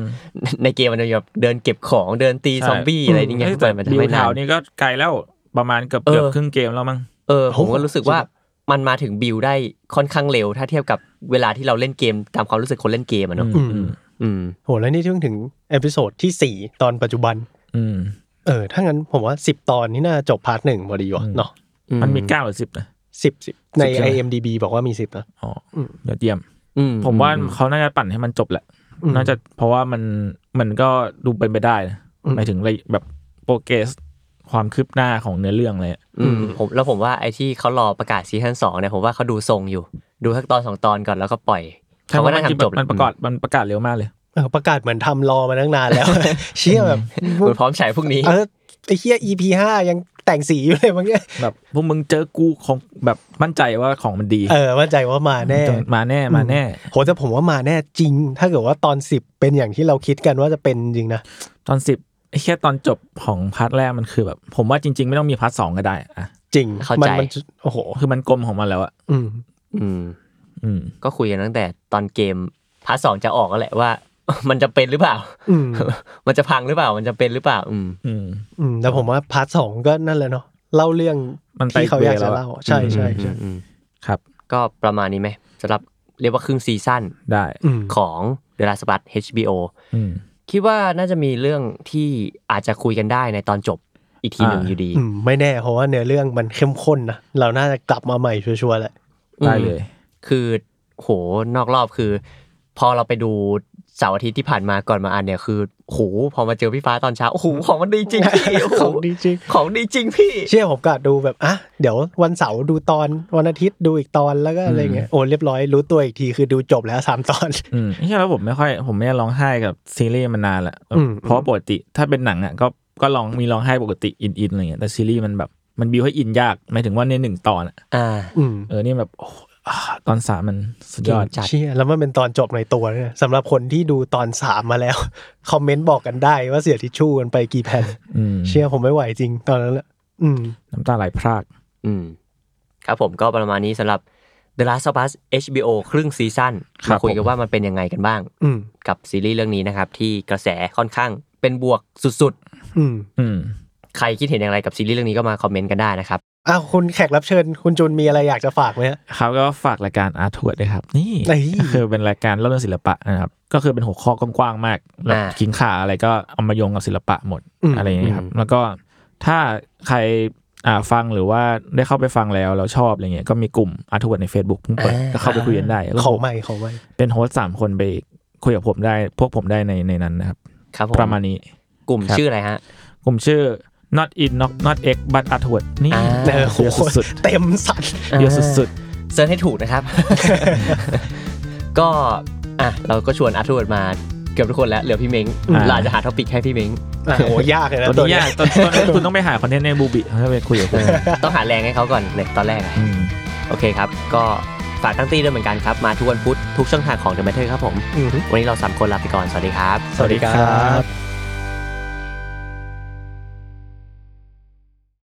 ในเกมมันจะแบบเดินเก็บของเดินตีซอมบี้อะไรอย่างเงี้ยเฮ้แต่มันจะบิวไม่นาเทานนี่ก็ไกลแล้ว ประมาณเกือบเออเกือบครึ่งเกมแล้วมั้งเออผมก็รู้สึกว่ามันมาถึงบิวได้ค่อนข้างเร็ว ถ้าเทียบกับเวลาที่เราเล่นเกมตามความรู้สึกคนเล่นเกมอะเนาะอืมอืมอืมโหแล้วนี่เพิ่งถึง episode ที่สี่ตอนปัจจุบัน อืม เออ ถ้างั้นผมว่าสิบตอนนี่น่าจะจบ part หนึ่งพอดีว่ะอืมเนาะมันมีเก้าหรือสิบนะสิบสิบใน10ใช่ไหม IMDB บอกว่ามีสิบนะอ๋ออืมยอดเยี่ยมอืผมว่าอืเขาน่าจะปั่นให้มันจบแหละอืมน่าจะเพราะว่ามันมันก็ดูเป็นไปได้นะอืมหมายถึงอะไรแบบ progress ความคืบหน้าของเนื้อเรื่องเลยอะอืมผมแล้วผมว่าไอ้ที่เขารอประกาศซีซั่นสองเนี่ยผมว่าเขาดูทรงอยู่ ดูสักตอนสองตอนก่อนแล้วก็ปล่อยใช่เขาว่าก็มันน่าจริงทำจบมันประกาศมันประกาศเร็วมากเลยเออประกาศเหมือนทำรอมาตั้งนานแล้วเชี่ยแบบเหมือนพร้อมฉายพรุ่งนี้เออไอ้เฮีย EP ห้ายังแต่งสีอยู่เลยมั้งเนี่ยแบบพวกมึงเจอกูของแบบมั่นใจว่าของมันดี เออมั่นใจว่ามาแน่ มาแน่มาแน่โหแต่ผมว่ามาแน่จริง ถ้าเกิดว่าตอนสิบเป็นอย่างที่เราคิดกันว่าจะเป็นจริงนะตอนสิบ ไอ้แค่ตอนจบของ part แรกมันคือแบบ ผมว่าจริง ๆ ไม่ต้องมี part สองก็ได้อะจริงเข้ามัใจมันโอ้โห คือมันกลมของมันแล้วอะอืม อืม อืม ก็คุยกันตั้งแต่ตอนเกม part สองจะออกก็แหละว่า มันจะเป็นหรือเปล่า อืม มันจะพังหรือเปล่า มันจะเป็นหรือเปล่า อืม อืม อืมแต่ผมว่า part สองก็นั่นแหละเนาะเล่าเรื่องมันไปที่เขาอยากจะเวแล้วอะเล่า ใช่ใช่ใช่อืมครับ ก็ประมาณนี้ไหมสำหรับเรียกว่าครึ่ง seasonได้ อืม ของ The Last of Us HBO อืม คิดว่าน่าจะมีเรื่องที่อาจจะคุยกันได้ในตอนจบอีกทีหนึ่งอ่าอยู่ดี อืมไม่แน่เพราะว่าเนื้อเรื่องมันเข้มข้นนะ เราน่าจะกลับมาใหม่ชัวร์ๆแหละ ได้เลย คือโหนอกรอบคือ พอเราไปดูเสาร์อาทิตย์ที่ผ่านมาก่อนมาอ่านเนี่ยคือ โหพอมาเจอพี่ฟ้าตอนเช้าโอ้โหของมันดีจริงพี่โอ้โหของดีจริงของดีจริงพี่ เชื่อผมกะดูแบบอะเดี๋ยววันเสาร์ดูตอนวันอาทิตย์ดูอีกตอนแล้วก็อะไรเงี้ยโอ้เรียบร้อยรู้ตัวอีกทีคือดูจบแล้วสามตอนอืมใช่แล้วผมไม่ค่อย ผมไม่ได้ร้องไห้กับซีรีส์มานานละอืมเพราะปกติถ้าเป็นหนังอะก็ก็ร้องมีร้องไห้ปกติอินอินอะไรเงี้ยแต่ซีรีส์มันแบบมันบิวให้อินยากหมายถึงว่าในหนึ่งตอนอะอ่าอืมเออนี่แบบโอ้อ่า ตอนสามมันสุดยอดจัดเชี่ยแล้วมันเป็นตอนจบในตัวเนี่ยสำหรับคนที่ดูตอนสามมาแล้ว คอมเมนต์บอกกันได้ว่าเสียทิชชู่กันไปกี่แผ่นอืมเชี่ยผมไม่ไหวจริงตอนนั้นแหละอืมน้ำตาไหลพราก อืม ครับผมก็ประมาณนี้สำหรับ The Last of Us HBO ครึ่ง season ครับมาคุยกันผมว่ามันเป็นยังไงกันบ้างอืมกับซีรีส์เรื่องนี้นะครับ ที่กระแสค่อนข้างเป็นบวกสุดอืมอืมๆใครคิดเห็นอย่างไรกับซีรีส์เรื่องนี้ก็มาคอมเมนต์กันได้นะครับ อ้าวคุณแขกรับเชิญ คุณจูนมีอะไรอยากจะฝากไหมฮะเขาก็ฝากรายการอาร์ทวดด้วยครับ นี่เฮ้ยคือเป็นรายการเล่าเรื่องศิลปะนะครับ ก็คือเป็นหัวข้อกว้างๆมากแล้วอ่ากินขาอะไรก็เอามาโยงกับศิลปะหมดอืมอะไรอย่างเงี้ยครับอืมแล้วก็ถ้าใครอ่าฟังหรือว่าได้เข้าไปฟังแล้วแล้วชอบอะไรเงี้ยก็มีกลุ่ม Artword ใน Facebook เพิ่งเปิดก็เข้าไปคุยกันได้แล้วขอผมไม่ขอไม่เป็น host สามคนไปคุยกับผมได้ พวกผมได้ในในนั้นนะครับครับผมประมาณนี้กลุ่มครับชื่ออะไรฮะ กลุ่มชื่อ not in not not x but a r t w o r d นี่อ่า เออโหเยอะสุดเต็มสัตว์ ๆเยอะสุด search ให้ถูกนะครับ ก็อะเราก็ชวน Artword มาเกือบทุกคนแล้วเหลือพี่เม้งอ่าเราอาจจะหา topic ให้พี่เม้งอะโอ้ยากเลยๆนะตัวนี้ยากตอนตอนนี้คุณต้องไปหา content ในบูบิถ้าไปคุยกับผมต้องหาแรงให้เขาก่อนเลยตอนแรกอะอืม โอเคครับ ก็ฝากตั้งตี้ด้วยเหมือนกันครับ มาทุกวันพุธทุกช่องทางของ The Matter ครับผม อืมวันนี้เราสามคนลาไปก่อน สวัสดีครับ สวัสดีครับ